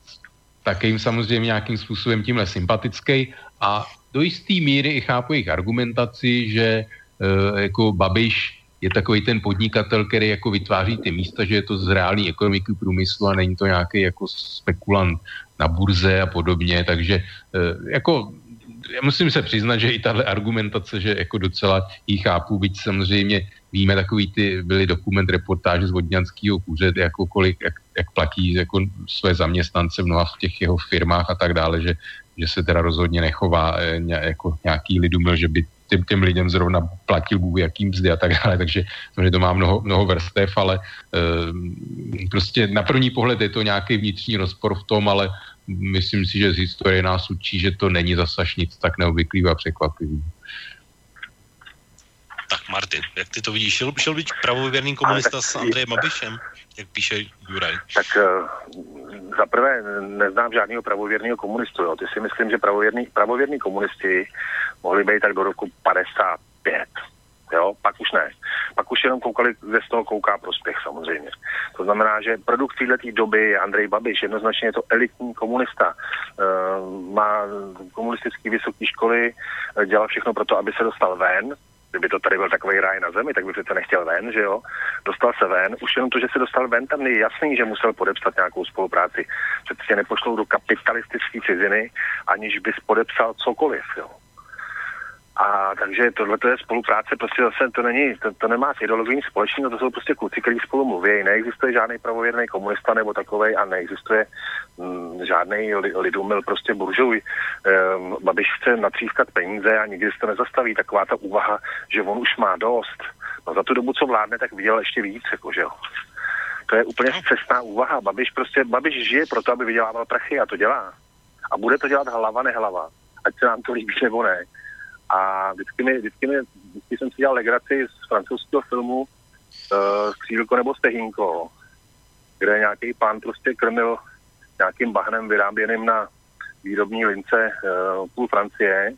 tak jim samozřejmě nějakým způsobem tímhle sympatický a do jisté míry i chápu jejich argumentaci, že uh, jako Babiš je takový ten podnikatel, který jako vytváří ty místa, že je to z reální ekonomiky průmyslu a není to nějaký jako spekulant na burze a podobně, takže uh, jako já musím se přiznat, že i tahle argumentace, že jako docela jí chápu, byť samozřejmě víme takový ty, byly dokument reportáže z Vodňanského kůře, jako kolik, jak, jak platí jako své zaměstnance v mnoha v těch jeho firmách a tak dále, že, že se teda rozhodně nechová e, jako nějaký lidumil, že by těm, těm lidem zrovna platil Bůh jaký mzdy a tak dále, takže to má mnoho, mnoho vrstev, ale e, prostě na první pohled je to nějaký vnitřní rozpor v tom, ale myslím si, že z historie nás učí, že to není zase nic tak neobvyklý a překvapivý. Tak Martin, jak ty to vidíš? Šel, šel být pravověrný komunista tak, s Andrejem Babišem, jak píše Juraj? Tak uh, za prvé neznám žádného pravověrného komunistu. Jo. Ty si myslím, že pravověrný, pravověrný komunisti mohli být tak do roku 55 jo, pak už ne. Pak už jenom koukali, kde z toho kouká prospěch samozřejmě. To znamená, že produkt této doby je Andrej Babiš, jednoznačně je to elitní komunista, e, má komunistické vysoké školy, e, dělal všechno pro to, aby se dostal ven, kdyby to tady byl takový ráj na zemi, tak by přece nechtěl ven, že jo. Dostal se ven, už jenom to, že se dostal ven, tam je jasný, že musel podepsat nějakou spolupráci. Přece nepošlou do kapitalistické ciziny, aniž bys podepsal cokoliv, jo. A takže tohle je spolupráce, prostě zase to není, to, to nemá s ideologií nic společného, to jsou prostě kluci, kteří spolu mluví. Neexistuje žádný pravověrný komunista nebo takový a neexistuje mm, žádný li, lidumil, prostě buržuj. Ehm, Babiš chce natřívkat peníze a nikdy se to nezastaví. Taková ta úvaha, že on už má dost. No za tu dobu, co vládne, tak viděl ještě víc, jakože jo. To je úplně cestná úvaha. Babiš prostě, Babiš žije proto, aby vydělával prachy a to dělá. A bude to dělat hlava, nehlava. Ať se nám to líbí nebo ne. A vždycky, mi, vždycky, mi, vždycky jsem si dělal legraci z francouzského filmu uh, Křídlko nebo Stehínko, kde nějaký pán prostě krmil nějakým bahnem vyráběným na výrobní lince uh, půl Francie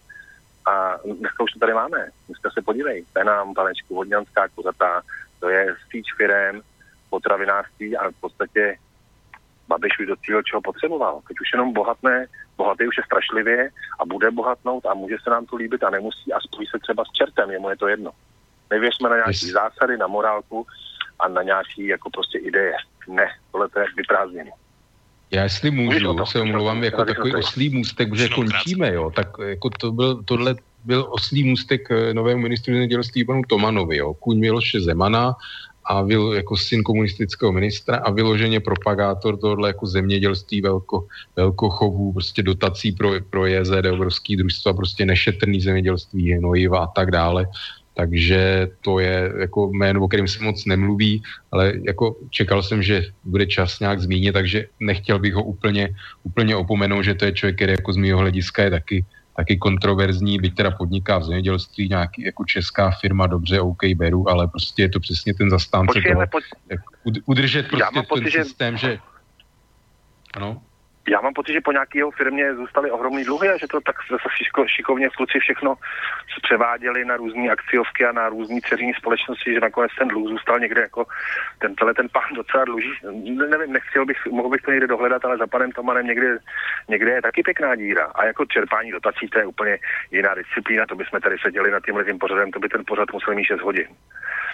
a dneska už to tady máme. Dneska se podívej, Penám, Panečku, Vodňanská, Kozatá, to je síť firem, potravinářství a v podstatě Babiš už docílil, čeho potřeboval. Teď už jenom bohatné bohatý už je strašlivě a bude bohatnout a může se nám to líbit a nemusí a spojí se třeba s čertem, jemu je to jedno. Nevěřme na nějaké zásady, na morálku a na nějaké jako prostě ideje. Ne, tohle to je vyprázdněný. Já jestli můžu, to, se omlouvám, jako takový oslý můstek, že končíme, jo, tak jako to byl, tohle byl oslý můstek eh, novému ministru zemědělství panu Tomanovi, jo, kůň Miloše Zemana a byl jako syn komunistického ministra a vyloženě propagátor tohle jako zemědělství velko, velkochovů, prostě dotací pro, pro JZD, obrovský družstva, prostě nešetrný zemědělství, hnojiva a tak dále. Takže to je jako jméno, o kterém se moc nemluví, ale jako čekal jsem, že bude čas nějak zmínit, takže nechtěl bych ho úplně, úplně opomenout, že to je člověk, který jako z mého hlediska je taky taky kontroverzní, byť teda podniká v zemědělství nějaký jako česká firma, dobře, OK, beru, ale prostě je to přesně ten zastánce Počkejme, toho, jak udržet prostě ten pocit, systém, že... Ano? Já mám pocit, že po nějaké jeho firmě zůstaly ohromné dluhy a že to tak zase šikovně kluci všechno převáděli na různé akciovky a na různé dceřní společnosti, že nakonec ten dluh zůstal někde jako ten, tenhle ten pán docela dluží. Ne, nevím, nechtěl bych, mohl bych to někde dohledat, ale za panem Tomanem někde, někde je taky pěkná díra. A jako čerpání dotací to je úplně jiná disciplína, to bychom tady seděli nad tímhle tím pořadem, to by ten pořad musel mít 6 hodin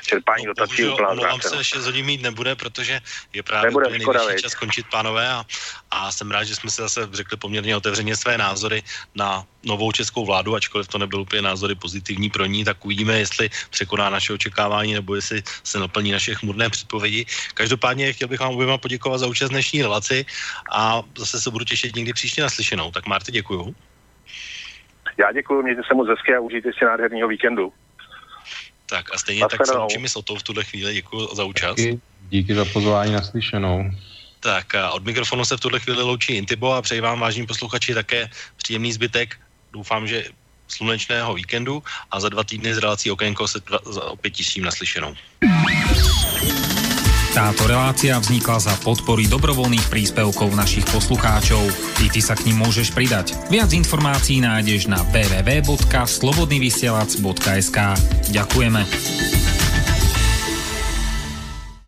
čerpání no, dotací je úplná se, 6 hodin mít nebude, protože je právě nebude nejvyšší čas skončit, pánové, a, a jsem rád, rád, že jsme si zase řekli poměrně otevřeně své názory na novou českou vládu, ačkoliv to nebyl úplně názory pozitivní pro ní, tak uvidíme, jestli překoná naše očekávání nebo jestli se naplní naše chmurné předpovědi. Každopádně chtěl bych vám oběma poděkovat za účast dnešní relaci a zase se budu těšit někdy příště naslyšenou. Tak Marty, děkuju. Já děkuji, mějte se moc hezky a užijte si nádherného víkendu. Tak a stejně tak se loučím s Otou v tuhle chvíli. Děkuji za účast. Díky, díky za pozvání naslyšenou. Tak a od mikrofonu se v tuhle chvíli loučí Intibo a přeji vám, vážní posluchači, také příjemný zbytek. Doufám, že slunečného víkendu a za dva týdny z relací Okénko se dva, za opět tisím naslyšenou. Táto relácia vznikla za podpory dobrovoľných príspevkov našich poslucháčov. I ty sa k ním môžeš pridať. Viac informácií nájdeš na www.slobodnyvysielac.sk Ďakujeme.